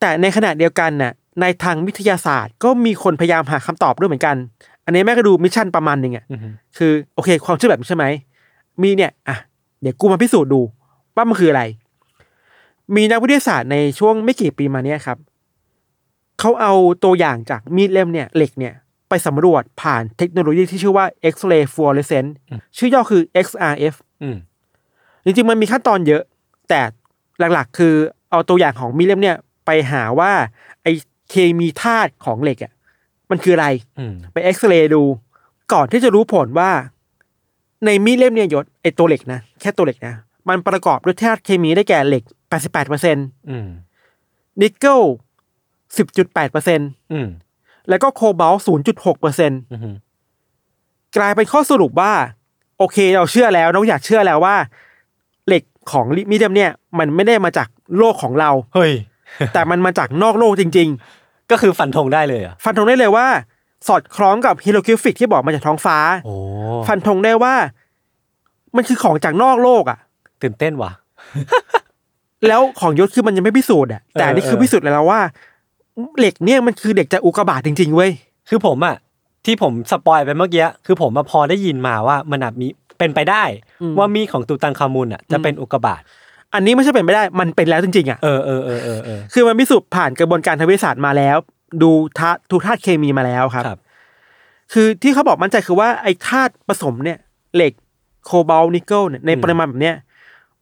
แต่ในขณะเดียวกันน่ะในทางวิทยาศาสตร์ก็มีคนพยายามหาคำตอบด้วยเหมือนกัน อันนี้แม่งก็ดู mission ประมาณหนึ่งอะอือฮึคือโอเค ความเชื่อแบบนี้ใช่ไหม มีเนี่ยอะเดี๋ยวกูมาพิสูจน์ดูว่ามันคืออะไร มีนักวิทยาศาสตร์ในช่วงไม่กี่ปีมาเนี้ยครับเขาเอาตัวอย่างจากมีดเล่มเนี่ยเหล็กเนี่ยไปสำรวจผ่านเทคโนโลยีที่ชื่อว่า X-ray fluorescence ชื่อย่อคือ XRF อืมจริงๆมันมีขั้นตอนเยอะ แต่หลักๆ คือเอาตัวอย่างของมีดเล่มเนี่ยไปหาว่าไอเคมีธาตุของเหล็กอะมันคืออะไรอืมไปเอ็กซเรย์ดู ก่อนที่จะรู้ผลว่า ในมีดเล่มเนี่ยยศไอตัวเหล็กนะแค่ตัวเหล็กนะมันประกอบด้วยธาตุเคมีได้แก่เหล็ก 88เปอร์เซ็นอืมนิกเกิล 10.8เปอร์เซ็นอืมแล้วก็โคบอลต์0.6เปอร์เซ็นอือฮึกลายเป็นข้อสรุปว่า โอเคเราเชื่อแล้วเราอยากเชื่อแล้วว่า เหล็กของมีดเล่มเนี่ย มันไม่ได้มาจากโลกของเรา เฮ้ย แต่มันมาจากนอกโลกจริงก็คือฟันธงได้เลยเหรอะๆฟันธงได้เลยว่า สอดคล้องกับ hieroglyphic ที่บอกมาจากท้องฟ้าโอ้ฟันธงได้ว่า มันคือของจากนอกโลกอะ ตื่นเต้นว่ะ แล้วของยศคือมันยังไม่พิสูจน์อะ แต่อันนี่เออคือเออพิสูจน์แล้วว่า เหล็กเนี่ยมันคือเด็กจากอุกกาบาตจริงๆเว้ย คือผมอะที่ผมสปอยไปเมื่อกี้คือผมมาพอได้ยินมาว่ามันอาจมีเป็นไปได้อืมว่ามีดของตูตันคามุนอะจะเป็นอุกกาบาตอันนี้ไม่ใช่เป็นไม่ได้ มันเป็นแล้วจริงๆอะ เออเออเออเออเออคือมันพิสูจน์ผ่านกระบวนการทางวิทยาศาสตร์มาแล้ว ดูธาตุดูธาตุเคมีมาแล้วครับครับ คือที่เขาบอกมั่นใจคือว่าไอ้ธาตุผสมเนี่ย เหล็กโคบอลต์นิกเกิลเนี่ยในปริมาณแบบเนี้ย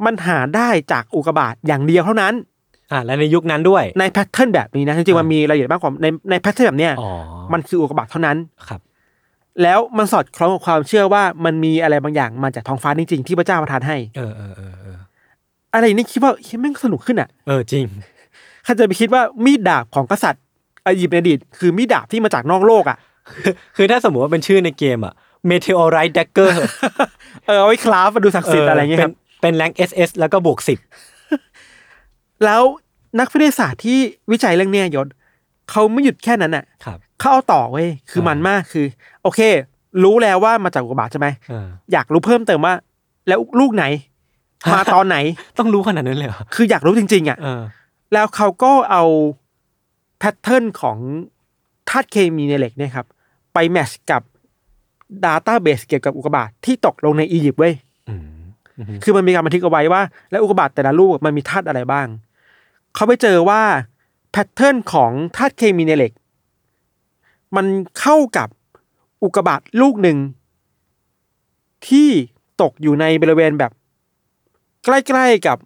มันหาได้จากอุกกาบาตอย่างเดียวเท่านั้นอ่าและในยุคนั้นด้วย ใน pattern แบบนี้นะจริงๆมันมีรายละเอียดมากกว่าในใน pattern แบบเนี้ยอ๋อมันคืออุกกาบาตเท่านั้นครับ แล้วมันสอดคล้องกับความเชื่อว่ามันมีอะไรบางอย่างมาจากท้องฟ้าจริงๆที่พระเจ้าประทานให้ เออเออเออเอออะไรนี่คิดว่าเฮ้ยแม่งสนุกขึ้นอะเออจริงใครจะไปคิดว่ามีดดาบของกษัตริย์อี ยิปต์ในอดีตคือมีดดาบที่มาจากนอกโลกอะ คือถ้าสมมติว่าเป็นชื่อในเกมอะ Meteorite Dagger เออเอาไว้คราฟมาดูศักดิ์สิทธิ์อะไรเงี้ยเป็คนรับเป็นแรง SS แล้วก็บวกสิบแล้วนักวิทยาศาสตร์ที่วิจัยเรื่องเนี้ยยศเขาไม่หยุดแค่นั้นอะครับเขาเอาต่อเว้ยคืออ่ามัมันมากคือ โอเค รู้แล้วว่ามาจากอุกกาบาตใช่ไหมเอออยากรู้เพิ่มเติมว่า แล้วลูกไหนมาตอนไหนต้องรู้ขนาดนั้นเลยเหรอคืออยากรู้จริง ๆ อะเออแล้วเขาก็เอา แพทเทิร์นของธาตุเคมีในเหล็กเนี่ยครับไปแมชกับด a ต้าเบสเกี่ยวกับอุกกาบาตที่ตกลงในอียิปต์เว้ยอืมอืมคือมันมีการบันทึกเอาไว้ว่า แล้วอุกกาบาตแต่ละลูกมันมีธาตุอะไรบ้าง เขาไปเจอว่าแพทเทิร์นของธาตุเคมีในเหล็ก มันเข้ากับอุกกาบาตลูกหนึ่ง ที่ตกอยู่ในบริเวณแบบ ใกล้ๆกับ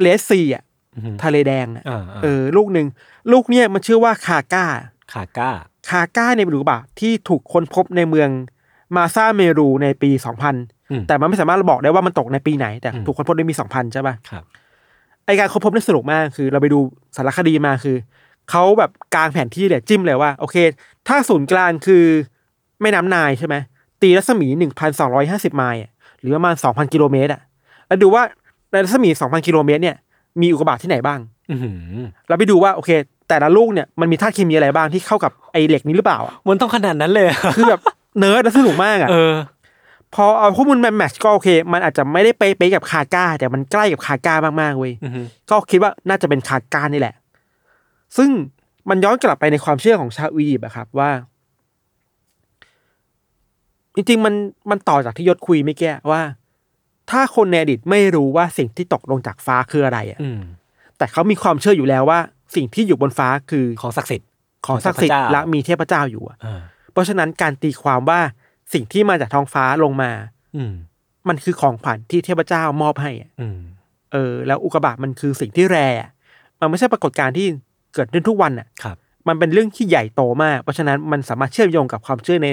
เลสซีอะอืม ทะเลแดงอะอ่าอ่าเออ ลูกหนึ่งลูกเนี่ยมันชื่อว่าคาก้าขาก้าคาก้าในอุกกาบาตที่ถูกค้นพบในเมืองมาซาเมรูในปี2000อืมแต่มันไม่สามารถบอกได้ว่ามันตกในปีไหน แต่อืมถูกค้นพบในปี2000ใช่ป่ะครับไอการค้นพบนี่สนุกมากคือ เราไปดูสารคดีมาคือเขาแบบกลางแผนที่เนี่ยจิ้มเลยว่า โอเค ถ้าศูนย์กลางคือแม่น้ำนายใช่ไหมตีรัศมี1,250ไมล์อะหรือประมาณ2,000กิโลเมตรอะแล้วดูว่าในรัศมี2,000กิโลเมตรเนี่ย มีอุกกาบาตที่ไหนบ้างอือหือเราไปดูว่าโอเค แต่ละลูกเนี่ยมันมีธาตุเคมีอะไรบ้างที่เข้ากับไอเหล็กนี้หรือเปล่าอะมันต้องขนาดนั้นเลยเหรอคือแบบเนิร์ดและสนุกมากอะเออพอเอาข้อมูลมาแมทช์ก็โอเค มันอาจจะไม่ได้เป๊ะๆกับคาก้า แต่มันใกล้กับคาก้ามากๆเว้ยอือหือก็คิดว่าน่าจะเป็นคาก้านี่แหละ ซึ่งมันย้อนกลับไปในความเชื่อของชาวอียิปต์อะครับว่า จริงๆมันมันต่อจากที่ยศคุยไม่แก้ว่า ถ้าคนในอดีตไม่รู้ว่าสิ่งที่ตกลงจากฟ้าคืออะไรอะอืมแต่เขามีความเชื่ออยู่แล้วว่า สิ่งที่อยู่บนฟ้าคือของศักดิ์สิทธิ์ของศักดิ์สิทเทพธิ์เจ้าและมีเทพเจ้าอยู่อะเออเพราะฉะนั้นการตีความว่าสิ่งที่มาจากท้องฟ้าลงมา อืมมันคือของขวัญที่เทพเจ้ามอบให้อะอืมเออ แล้วอุกกาบาตมันคือสิ่งที่แรอะมันไม่ใช่ปรากฏการณ์ที่เกิดขึ้นทุกวันอะครับ มันเป็นเรื่องที่ใหญ่โตมาก เพราะฉะนั้นมันสามารถเชื่อมโยงกับความเชื่อใน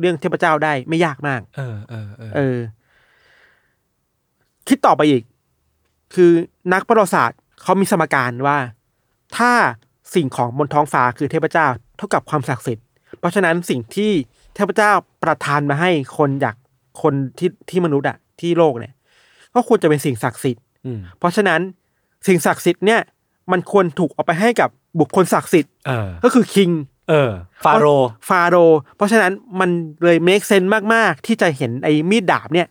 เรื่องเทพเจ้าได้ไม่ยากมาก เออเออเออเออ คิดต่อไปอีก คือนักประวัติศาสตร์เขามีสมการว่า ถ้าสิ่งของบนท้องฟ้าคือเทพเจ้าเท่ากับความศักดิ์สิทธิ์เพราะฉะนั้นสิ่งที่เทพเจ้าประทานมาให้คนอยากคนที่ที่มนุษย์อะที่โลกเนี่ย ก็ควรจะเป็นสิ่งศักดิ์สิทธิ์อืมเพราะฉะนั้นสิ่งศักดิ์สิทธิ์เนี่ย มันควรถูกเอาไปให้กับบุคคลศักดิ์สิทธิ์เออก็คือคิงเออฟาโรห์ฟาโรห์เพราะฉะนั้นมันเลยเมคเซนมาก ๆ ที่จะเห็นไอ้มีดดาบเนี่ย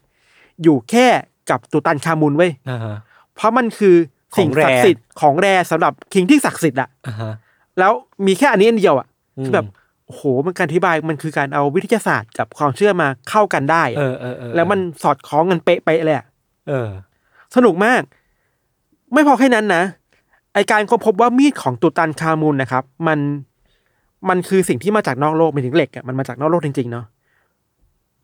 อยู่แค่ กับตุตันคามุนเว้ยอ่าฮะเพราะมันคือสิ่งของแรศักดิ์สิทธิ์ของแรสำหรับคิงที่ศักดิ์สิทธิ์อะอ่าฮะแล้วมีแค่อันนี้อันเดียวอะอืมคือแบบโอ้โหมันการอธิบายมันคือการเอาวิทยาศาสตร์กับความเชื่อมาเข้ากันได้อะเออเออเออแล้วมันสอดคล้องกันเป๊ะๆเลยอะเออ สนุกมาก ไม่พอแค่นั้นนะไอการค้นพบว่ามีดของตุตันคามุนนะครับ มันมันคือสิ่งที่มาจากนอกโลกหมายถึงเหล็กอะมันมาจากนอกโลกจริงๆเนาะ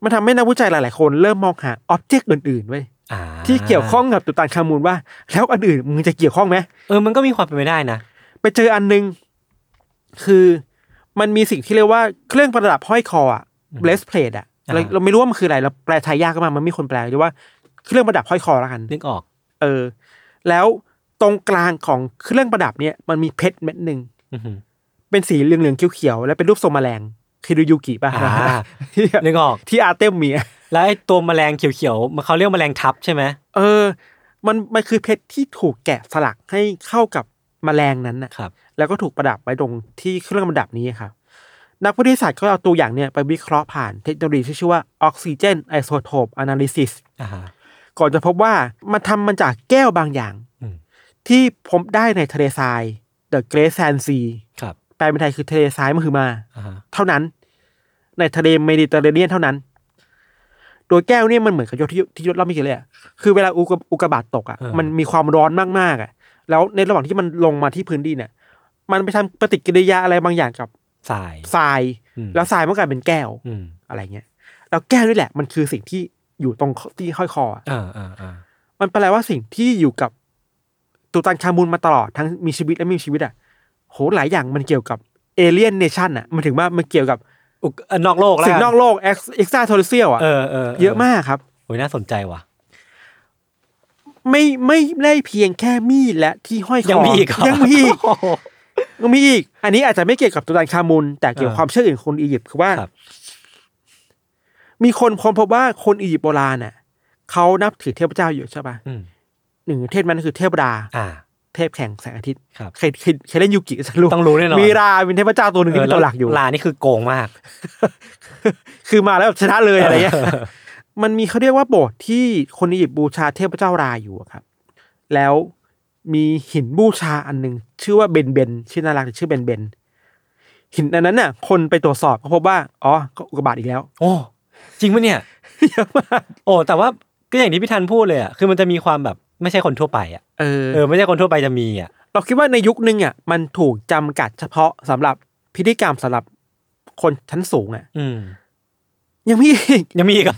มันทำให้นักวิจัยหลายๆคนเริ่มมองหาอ็อบเจกต์อื่นๆไว้ยอ่า ที่เกี่ยวข้องกับตุตันคามุนว่า แล้วอันอื่นมึงจะเกี่ยวข้องไหมเออมันก็มีความเป็นไปได้นะไปเจออันนึง คือมันมีสิ่งที่เรียกว่าเครื่องประดับห้อยคออะ breast plate อะเราอ่าเราไม่รู้ว่ามันคืออะไรเราแปลไทยยากก็มากมันไม่มีคนแปลหรือว่าเครื่องประดับห้อยคอแล้วกันนึกออก เออ แล้วตรงกลางของเครื่องประดับเนี่ยมันมีเพชรเม็ดหนึ่งอือหือเป็นสีเหลืองๆเขียวๆแล้วเป็นรูปทรงแมลงคิดูยูกิป่ะอ่าที่นึกออกที่อาร์เต็มมีอะ แล้วไอ้ตัวแมลงเขียวๆมันเขาเรียกแมลงทับใช่ไหมเออ มันมันคือเพชรที่ถูกแกะสลักให้เข้ากับแมลงนั้นน่ะครับ แล้วก็ถูกประดับไว้ตรงที่เครื่องประดับนี้ครับนักวิทยาศาสตร์เขาเอาตัวอย่างเนี่ยไปวิเคราะห์ผ่านเทคโนโลยีที่ชื่อว่า oxygen isotope analysis อ่าฮะก่อนจะพบว่ามันทำมันจากแก้วบางอย่างอืมที่พบได้ในทะเลทราย the Great Sand Sea ครับแปลเป็นไทยคือทะเลทรายมันคือมาอ่าฮะเท่านั้น ในทะเลเมดิเตอร์เรเนียนเท่านั้น โดยแก้วเนี่ยมันเหมือนกับยศที่ที่ยศเล่าไม่กี่เลยอะคือเวลาอุกกาอุกกาบาตตกอะมันมีความร้อนมากๆอะแล้วในระหว่างที่มันลงมาที่พื้นดินเนี่ย มันไปทำปฏิกิริยาอะไรบางอย่างกับทราย ทราย อืม แล้วทรายมันกลายเป็นแก้วอืมอะไรเงี้ยแล้วแก้วนี่แหละมันคือสิ่งที่อยู่ตรงที่ห้อยคออะอ่าอ่าอ่ามันแปลว่าสิ่งที่อยู่กับตูตันคามุนมาตลอดทั้งมีชีวิตและไม่มีชีวิตอะโหหลายอย่างมันเกี่ยวกับ alien nation อะมันถึงว่ามันเกี่ยวกับอุกเอ่อ นอกโลกแล้วสิ่งนอกโลก ex extraterrestrial อะเออเออเยอะมากครับโอ้ยน่าสนใจว่ะ ไม่ไม่ได้เพียงแค่มีดและที่ห้อยคอยังมีอีกเหรอยังมีอีกยังมีอีก อันนี้อาจจะไม่เกี่ยวกับตูตันคามุน แต่เกี่ยวกับเออความเชื่ออื่นของคนอียิปต์คือว่าครับมีคนค้นพบว่าคนอียิปต์โบราณน่ะเขานับถือเทพเจ้าอยู่ใช่ป่ะอืมหนึ่งเทพนั้นคือเทพราอ่า เทพแข่งแสงอาทิตย์ครับเคยเคยเคยเล่นยูกิจะรู้ต้องรู้แน่นอนมีราเป็นเทพเจ้าตัวหนึ่งที่เป็นตัวหลักอยู่ลานี่คือโกงมาก คือมาแล้วแบบชนะเลยอะไรเงี้ยมันมีเขาเรียกว่าโบสถ์ที่คนอียิปต์บูชาเทพเจ้าราอยู่อะครับ แล้วมีหินบูชาอันหนึ่งชื่อว่าเบนเบนชื่อน่ารักชื่อเบนเบนหินอันนั้นน่ะ คนไปตรวจสอบก็พบว่าอ๋อก็อุกกาบาตอีกแล้ว โอ้จริงปะเนี่ยเยอะมากโอ้แต่ว่าก็อย่างที่พี่ธันพูดเลยอะคือมันจะมีความแบบ ไม่ใช่คนทั่วไปอะเออเออไม่ใช่คนทั่วไปจะมีอะเราคิดว่าในยุคนึงอะมันถูกจำกัดเฉพาะสำหรับพิธีกรรมสำหรับคนชั้นสูงอะ อืม ยังมีอีกยังมีอีกอะ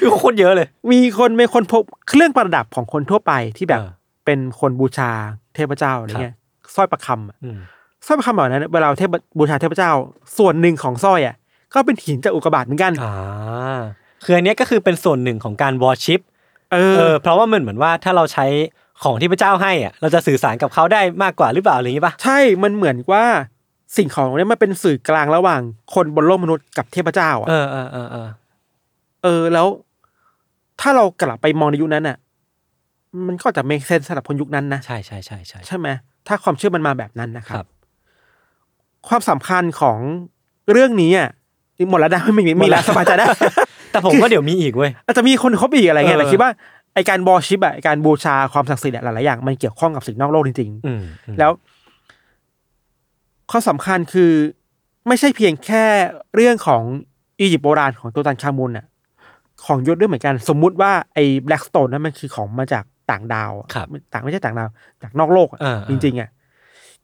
มีโคตรเยอะเลย มีคนเป็นคนพบเครื่องประดับของคนทั่วไปที่แบบเออเป็นคนบูชาเทพเจ้าอะไรเงี้ยสร้อยประคำอะอืมสร้อยประคำแบบนั้นเวลาเทพบูชาเทพเจ้า ส่วนหนึ่งของสร้อยอะก็เป็นหินจากอุกกาบาตเหมือนกันอ่าคืออันเนี้ยก็คือเป็นส่วนหนึ่งของการวอร์ชิป เอเอออเพราะว่ามันเหมือนว่าถ้าเราใช้ของที่พระเจ้าให้อะเราจะสื่อสารกับเขาได้มากกว่าหรือเปล่าอะไรอย่างงี้ป่ะใช่มันเหมือนว่าสิ่งของเนี้ยมันเป็นสื่อกลางระหว่าง คนบนโลกมนุษย์กับเทพเจ้าอะเออเออเออเออเออแล้ว ถ้าเรากลับไปมองในยุคนั้นอะ มันก็จะเมคเซนสำหรับคนยุคนั้นนะใช่ใช่ใช่ใช่ใช่ไหมถ้าความเชื่อมันมาแบบนั้นนะคครัรับบความสำคัญของเรื่องนี้อะหมดแล้วนะไม่มีมีแล้วสบายใจได้ แต่ผมว่าเดี๋ยวมีอีกเว้ยอาจจะมีคนเขาอีกอะไรเงี้ยเออแต่คิดว่าไอการบอชิปอะไอ้การบูชาความศักดิ์สิทธิ์อะหลายๆอย่างมันเกี่ยวข้องกับสิ่งนอกโลกจริงอืมอืมๆแล้วข้อสำคัญคือไม่ใช่เพียงแค่เรื่องของอียิปต์โบราณของตัวตันคามุนอะของยศด้วยเหมือนกัน สมมุติว่าไอ้แบล็กสโตนนั้นมันคือของมาจากต่างดาวอะครับต่างไม่ใช่ต่างดาวจากนอกโลกอะเออเออจริง ๆอะ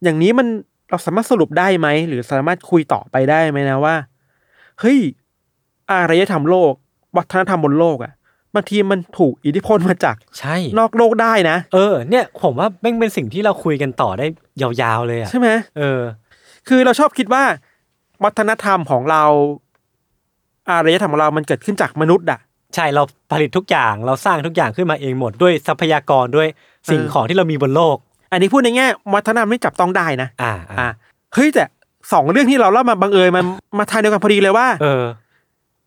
อย่างนี้มันเราสามารถสรุปได้ไหม หรือสามารถคุยต่อไปได้ไหมนะว่า เฮ้ย อารยธรรมโลก วัฒนธรรมบนโลกอะบางทีมันถูกอิทธิพลมาจากใช่นอกโลกได้นะ เออ เนี่ยผมว่าแม่งเป็นสิ่งที่เราคุยกันต่อได้ยาวๆเลยอะใช่ไหมเออ คือเราชอบคิดว่า วัฒนธรรมของเรา อารยธรรมของเรามันเกิดขึ้นจากมนุษย์อะใช่เราผลิตทุกอย่างเราสร้างทุกอย่างขึ้นมาเองหมดด้วยทรัพยากรด้วยสิ่งเออของที่เรามีบนโลก อันนี้พูดในแง่วัฒนธรรมไม่จับต้องได้นะ อ่าอะอ่าเฮ้ยแต่สองเรื่องที่เราเล่ามาบังเอิญมันมาทางเดียวกันพอดีเลยว่า เออ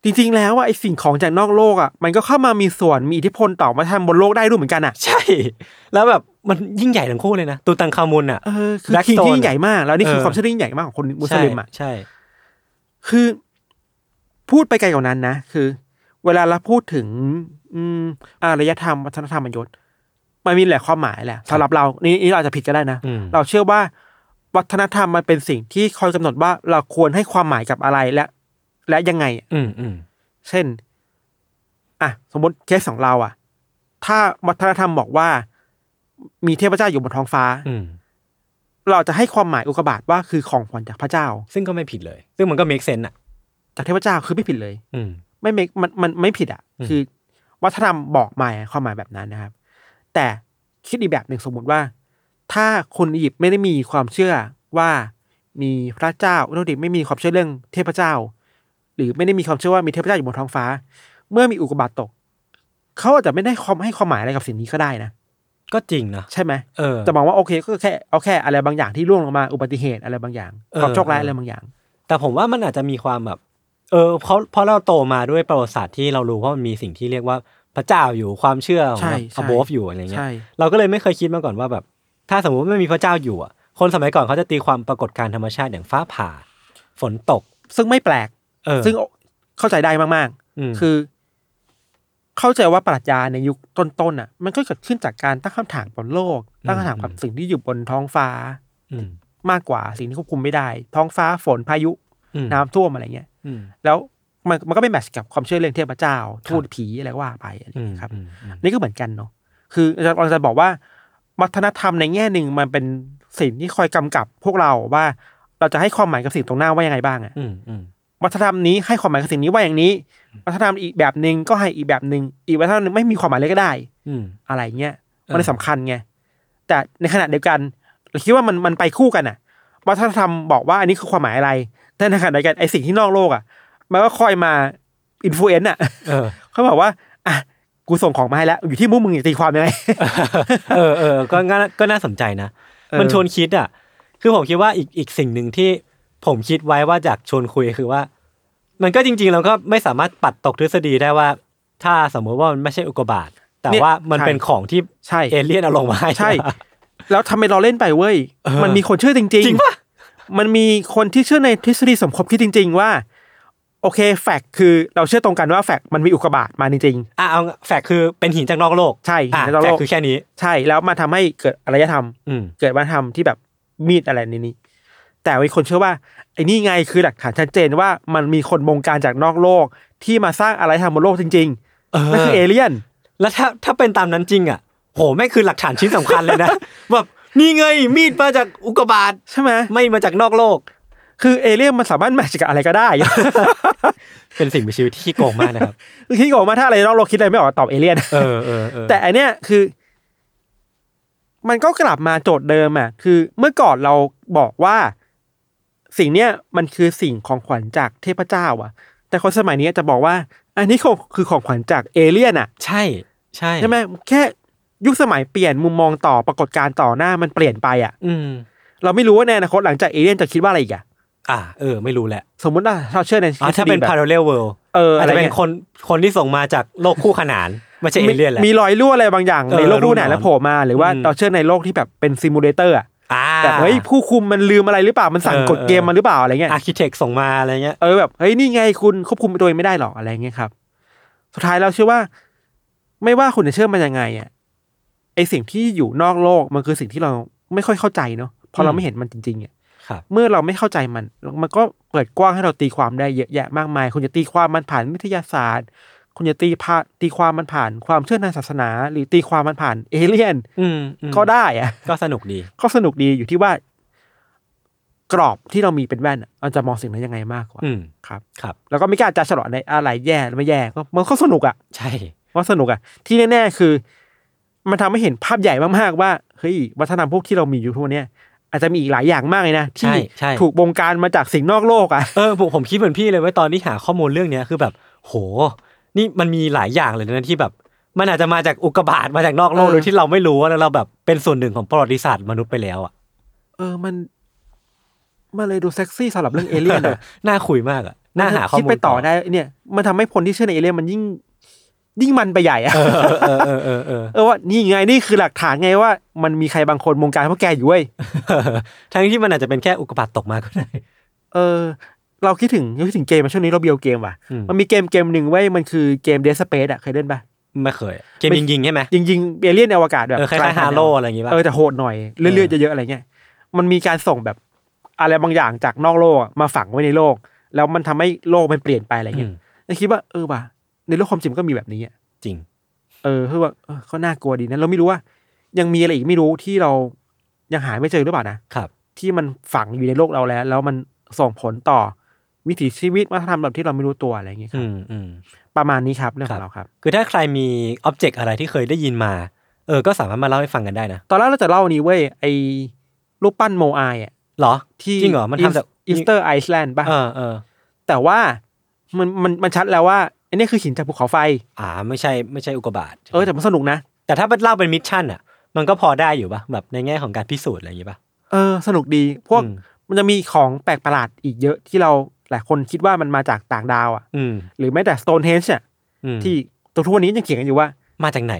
จริงๆ แล้วว่าไอ้สิ่งของจากนอกโลกอะมันก็เข้ามามีส่วนมีอิทธิพลต่อวัฒนธรรมบนโลกได้ด้วยเหมือนกันอะใช่ แล้วแบบมันยิ่งใหญ่ทั้งคู่เลยนะตูตังคามุนอะเออคือ Blackstone ที่ยิ่งใหญ่มาก แล้วนี่คือเออความเชื่อที่ยิ่งใหญ่มากของคนมุสลิมอะใช่ คือ พูดไปไกลกว่านั้นนะคือ เวลาเราพูดถึง อืมอารยธรรมวัฒนธรรมมยศมันมีหลายความหมายแหละสำหรับเรานี่นี่เราอาจจะผิดก็ได้นะอืมเราเชื่อว่าวัฒนธรรมมันเป็นสิ่งที่คอยกำหนดว่าเราควรให้ความหมายกับอะไรและ และยังไง อืมอืมเช่น อะ สมมติเคสของเราอะ ถ้าวัฒนธรรมบอกว่า มีเทพเจ้าอยู่บนท้องฟ้า อืมเราจะให้ความหมายอุกกาบาตว่าคือของขวัญจากพระเจ้า ซึ่งก็ไม่ผิดเลย ซึ่งมันก็ make sense อะ จากเทพเจ้าคือไม่ผิดเลย อืม ไม่ไม่มันมันไม่ผิดอะ อืม คือ วัฒนธรรมบอกมาความหมายแบบนั้นนะครับ แต่คิดอีกแบบหนึ่งสมมติว่า ถ้าคนอียิปต์ไม่ได้มีความเชื่อว่ามีพระเจ้าอุตดิไม่มีความเชื่อเรื่องเทพเจ้า หรือไม่ได้มีความเชื่อว่ามีเทพเจ้าอยู่บนท้องฟ้า เมื่อมีอุกกาบาตตก เขาอาจจะไม่ได้ความให้ความหมายอะไรกับสิ่งนี้ก็ได้นะ ก็จริงนะใช่ไหมเออ จะมองว่าโอเคก็แค่เอาแค่อะไรบางอย่างที่ร่วงลงมาอุบัติเหตุอะไรบางอย่างเออความโชคร้ายอะไรบางอย่าง แต่ผมว่ามันอาจจะมีความแบบ เออเพราะเพราะเราโตมาด้วยประวัติศาสตร์ที่เรารู้ว่ามันมีสิ่งที่เรียกว่าพระเจ้าอยู่ความเชื่อของใช่แบบใช่ above อยู่อะไรเงี้ย ใช่ เราก็เลยไม่เคยคิดมาก่อนว่าแบบ ถ้าสมมติว่าไม่มีพระเจ้าอยู่อะ คนสมัยก่อนเขาจะตีความปรากฏการณ์ธรรมชาติอย่างฟ้าผ่า ฝนตก ซึ่งไม่แปลกเออ ซึ่งเข้าใจได้มากอืมๆคือ เข้าใจว่าปรัชญาในยุคต้นๆอะ มันก็เกิดขึ้นจากการตั้งคำถามบนโลก ตั้งคำถามกับสิ่งที่อยู่บนท้องฟ้าอืมมากกว่าสิ่งที่ควบคุมไม่ได้ ท้องฟ้าฝนพายุอืมน้ำท่วมอะไรเงี้ยอืมแล้วมันมันก็ไม่แมทช์กับความเชื่อเรื่องเทพเจ้าทูตผีอะไรก็ว่าไปอะไรอืมเงี้ยครับอืมอืมนี่ก็เหมือนกันเนาะคืออาจารย์จะบอกว่า วัฒนธรรมในแง่หนึ่งมันเป็นสิ่งที่คอยกำกับพวกเราว่า เราจะให้ความหมายกับสิ่งตรงหน้าว่ายังไงบ้างอะอืมอืม วัฒนธรรมนี้ให้ความหมายกับสิ่งนี้ว่าอย่างนี้ วัฒนธรรมอีกแบบหนึ่งก็ให้อีกแบบหนึ่งอีกวัฒนธรรมหนึ่งไม่มีความหมายเลยก็ได้ อืม อะไรเงี้ยเออมันเลยสำคัญไงแต่ในขณะเดียวกันเราคิดว่ามันมันไปคู่กันอะวัฒนธรรมบอกว่าอันนี้คือความหมายอะไรแต่ในขณะเดียวกันไอสิ่งที่นอกโลกอะมันก็คอยมาอินฟลูเอนซ์อะเออ เขาบอกว่าอะกูส่งของมาให้แล้ว อยู่ที่มุกมึงจะตีความยังไง เออเออก็ง่าก็น่าสนใจนะ เออ มันชวนคิดอะ คือผมคิดว่าอีกอีกสิ่งหนึ่งที่ผมคิดไว้ว่าจากชวนคุยคือว่า มันก็จริงๆเราก็ไม่สามารถปัดตกทฤษฎีได้ว่า ถ้าสมมติว่ามันไม่ใช่อุกกาบาตแต่เนี่ยว่ามันใช่เป็นของที่ใช่เอเลี่ยนเอาลงมาให้ใช่ แล้วทำไมเราเล่นไปเว้ยเออมันมีคนเชื่อจริงจริงปะมันมีคนที่เชื่อในทฤษฎีสมคบคิดจริง ๆ ว่า โอเค แฟกต์คือเราเชื่อตรงกันว่าแฟกต์มันมีอุกกาบาตมาจริงอะเอาแฟกต์คือเป็นหินจากนอกโลกใช่อะหินจากนอกแฟโลกกต์คือแค่นี้ๆใช่แล้วมาทำให้เกิดอารยธรรมอืมเกิดวัฒนธรรมที่แบบมีดอะไรในนี้ แต่มีคนเชื่อว่าไอ้นี่ไงคือหลักฐานชัดเจนว่ามันมีคนบงการจากนอกโลกที่มาสร้างอะไรทำบนโลกจริงเออๆนั่นคือเอเลี่ยน แล้วถ้าถ้าเป็นตามนั้นจริงอะโหแม่งคือหลักฐานชิ้นสำคัญเลยนะแบบนี่ไงมีดมาจากอุกกาบาตใช่ไหมไม่มาจากนอกโลก คือเอเลี่ยนมันสามารถแมทช์กับอะไรก็ได้ เป็นสิ่งมีชีวิตที่ขี้โกงมากนะครับคือคิดออกมาถ้าอะไรนอกโลกคิดอะไรไม่ออกตอบเอเลี่ยนเออเออเออแต่อันเนี้ยคือ มันก็กลับมาโจทย์เดิมอะคือเมื่อก่อนเราบอกว่า สิ่งเนี้ยมันคือสิ่งของขวัญจากเทพเจ้าอะ แต่คนสมัยนี้จะบอกว่า อันนี้ของคือของขวัญจากเอเลี่ยนอะ ใช่ใช่ใช่ไหมแค่ยุคสมัยเปลี่ยนมุมมองต่อปรากฏการณ์ต่อหน้ามันเปลี่ยนไปอะ อืม เราไม่รู้ว่าในอนาคตหลังจากเอเลี่ยนจะคิดว่าอะไรอีกอะอ่าเออไม่รู้แหละ สมมติว่าเราเชื่อในอ๋อถ้าเป็นทฤษฎีแบบ parallel world เอออาอะจไรจะเป็นเงี้ยคนคนที่ส่งมาจากโลกคู่ขนานไม่ใช่เอเลี่ยนแหละมีรอยรั่วอะไรบางอย่างเออในโลกคู่ขนานรูหนอนแล้วโผล่มาหรือว่าอืมเราเชื่อในโลกที่แบบเป็น simulator อะอ่า แบบเฮ้ยผู้คุมมันลืมอะไรหรือเปล่ามันสั่งเออกดเกมมันหรือเปล่าอะไรเงี้ย architect ส่งมาอะไรเงี้ยเออแบบเฮ้ยนี่ไงคุณควบคุมตัวเองไม่ได้หรอกอะไรเงี้ยครับ สุดท้ายเราเชื่อว่า ไม่ว่าคุณจะเชื่อมันยังไงอะไอสิ่งที่อยู่นอกโลกมันคือสิ่งที่เราไม่ค่อยเข้าใจเนาะเพราะเราไม่เห็นมันจริงๆอะครับเมื่อเราไม่เข้าใจมัน มันก็เปิดกว้างให้เราตีความได้เยอะแยะมากมาย คุณจะตีความมันผ่านวิทยาศาสตร์ คุณจะตีพาตีความมันผ่านความเชื่อทางศาสนา หรือตีความมันผ่านเอเลี่ยนอืมอืมก็ได้อะก็สนุกดี ก็สนุกดีอยู่ที่ว่ากรอบที่เรามีเป็นแว่นอะเราจะมองสิ่งนั้นยังไงมากกว่าอืมครับ ครับ แล้วก็ไม่กล้าจะฉลอดในอะไรแย่หรือไม่แย่ก็มันก็สนุกอะใช่ว่าสนุกอะที่แน่ๆคือ มันทำให้เห็นภาพใหญ่มากๆว่าเฮ้ยวัฒนธรรมพวกที่เรามีอยู่ทุกวันเนี้ยอาจจะมีอีกหลายอย่างมากเลยนะที่ใช่ใช่ถูกบงการมาจากสิ่งนอกโลกอะเออผมผมคิดเหมือนพี่เลยว่าตอนที่หาข้อมูลเรื่องเนี้ยคือแบบ โห นี่มันมีหลายอย่างเลยนะที่แบบ มันอาจจะมาจากอุกกาบาตมาจากนอกโลกเออโดยที่เราไม่รู้ว่าแล้วเราแบบเป็นส่วนหนึ่งของประวัติศาสตร์มนุษย์ไปแล้วอะเออมันมันเลยดูเซ็กซี่สำหรับเรื่องเอเลี่ยนอะน่าคุยมากอะน่าหาข้อคิดมูลไปต่อได้เนี่ย มันทำให้คนที่เชื่อในเอเลี่ยนมันยิ่งยิ่งมันไปใหญ่อะเออเออเออเออเออเออว่านี่ไงนี่คือหลักฐานไงว่า มันมีใครบางคนบงการพวกแกอยู่เว้ยทั้งที่มันอาจจะเป็นแค่อุกกาบาตตกมาก็ได้ เออ เราคิดถึงคิดถึงเกมมาช่วงนี้เราเบียวเกมว่ะอืมมันมีเกมเกมหนึ่งเว้ยมันคือเกม Dead Space อะเคยเล่นปะไม่เคย เกมยิงยิงๆใช่ไหมยิงยิงๆเอเลี่ยนในอวกาศแบบเออคล้ายๆ Halo อะไรอย่างงี้ป่ะเออแต่โหดหน่อยเลือดๆเยอะๆอะไรเงี้ยมันมีการส่งแบบอะไรบางอย่างจากนอกโลกอะมาฝังไว้ในโลก แล้วมันทำให้โลกมันเปลี่ยนไปอะไรเงี้ยอืมแล้วคิดว่าเออว่ะในโลกความจริงก็มีแบบนี้อะจริง เออคือว่าเออก็น่ากลัวดีนะเราไม่รู้ว่า ยังมีอะไรอีกไม่รู้ที่เรายังหาไม่เจอหรือเปล่านะครับ ที่มันฝังอยู่ในโลกเราแล้ว แล้วมันส่งผลต่อ วิถีชีวิตวัฒนธรรมแบบที่เราไม่รู้ตัวอะไรอย่างเงี้ยคอืรับมอืมประมาณนี้ครับเรื่องคขรัอบงเราครับ คือถ้าใครมีอ็อบเจกต์อะไรที่เคยได้ยินมา เออ ก็สามารถมาเล่าให้ฟังกันได้นะ ตอนแรกเราจะเล่านี้เว้ยไอ้รูปปั้นโมอายอะเหรอ ที่จริงเหรอ มันทำจาก Easter Island ป่ะเออเออแต่ว่ามันมันมันชัดแล้วว่าไอ้นี่คือหินจากภูเขาไฟ อ่า ไม่ใช่ไม่ใช่อุกกาบาตเออแต่มันสนุกนะ แต่ถ้าเป็นเล่าเป็น mission อะ มันก็พอได้อยู่ป่ะแบบในแง่ของการพิสูจน์อะไรอย่างงี้ป่ะเออ สนุกดีพวกอืมมันจะมีของแปลกประหลาดอีกเยอะที่เรา หลายคนคิดว่ามันมาจากต่างดาวอะอืมหรือแม้แต่ Stonehenge อะอืมที่ตัวทุกวันนี้ยังเขียนกันอยู่ว่า มาจากไหน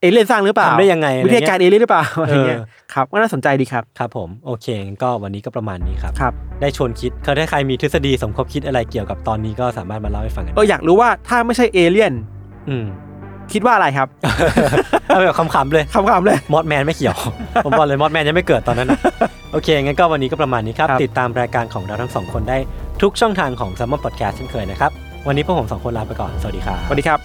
เอเลี่ยนสร้างหรือเปล่าทำได้ยังไงอะไรวิทยาการเอเลี่ยนหรือเปล่าอะไรเงี้ยเออครับก็น่าสนใจดีครับครับผมโอเคงั้นก็วันนี้ก็ประมาณนี้ครับครับ ได้ชวนคิดเขาถ้าใครมีทฤษฎีสมคบคิดอะไรเกี่ยวกับตอนนี้ก็สามารถมาเล่าให้ฟังกันเอออยากรู้ว่าถ้าไม่ใช่เอเลี่ยนอืมคิดว่าอะไรครับเอาแบบขำๆเลยคำๆเลยมอดแมนไม่เกี่ยว ผมบอกเลยมอดแมนยังไม่เกิดตอนนั้นนะโอเคงั้นก็วันนี้ก็ประมาณนี้ครับครับติดตามรายการของเราทั้งสองคนได้ ทุกช่องทางของซัมมอนพอดแคสต์เช่นเคยนะครับ วันนี้พวกผมสองคนลาไปก่อน สวัสดีครับ สวัสดีครับ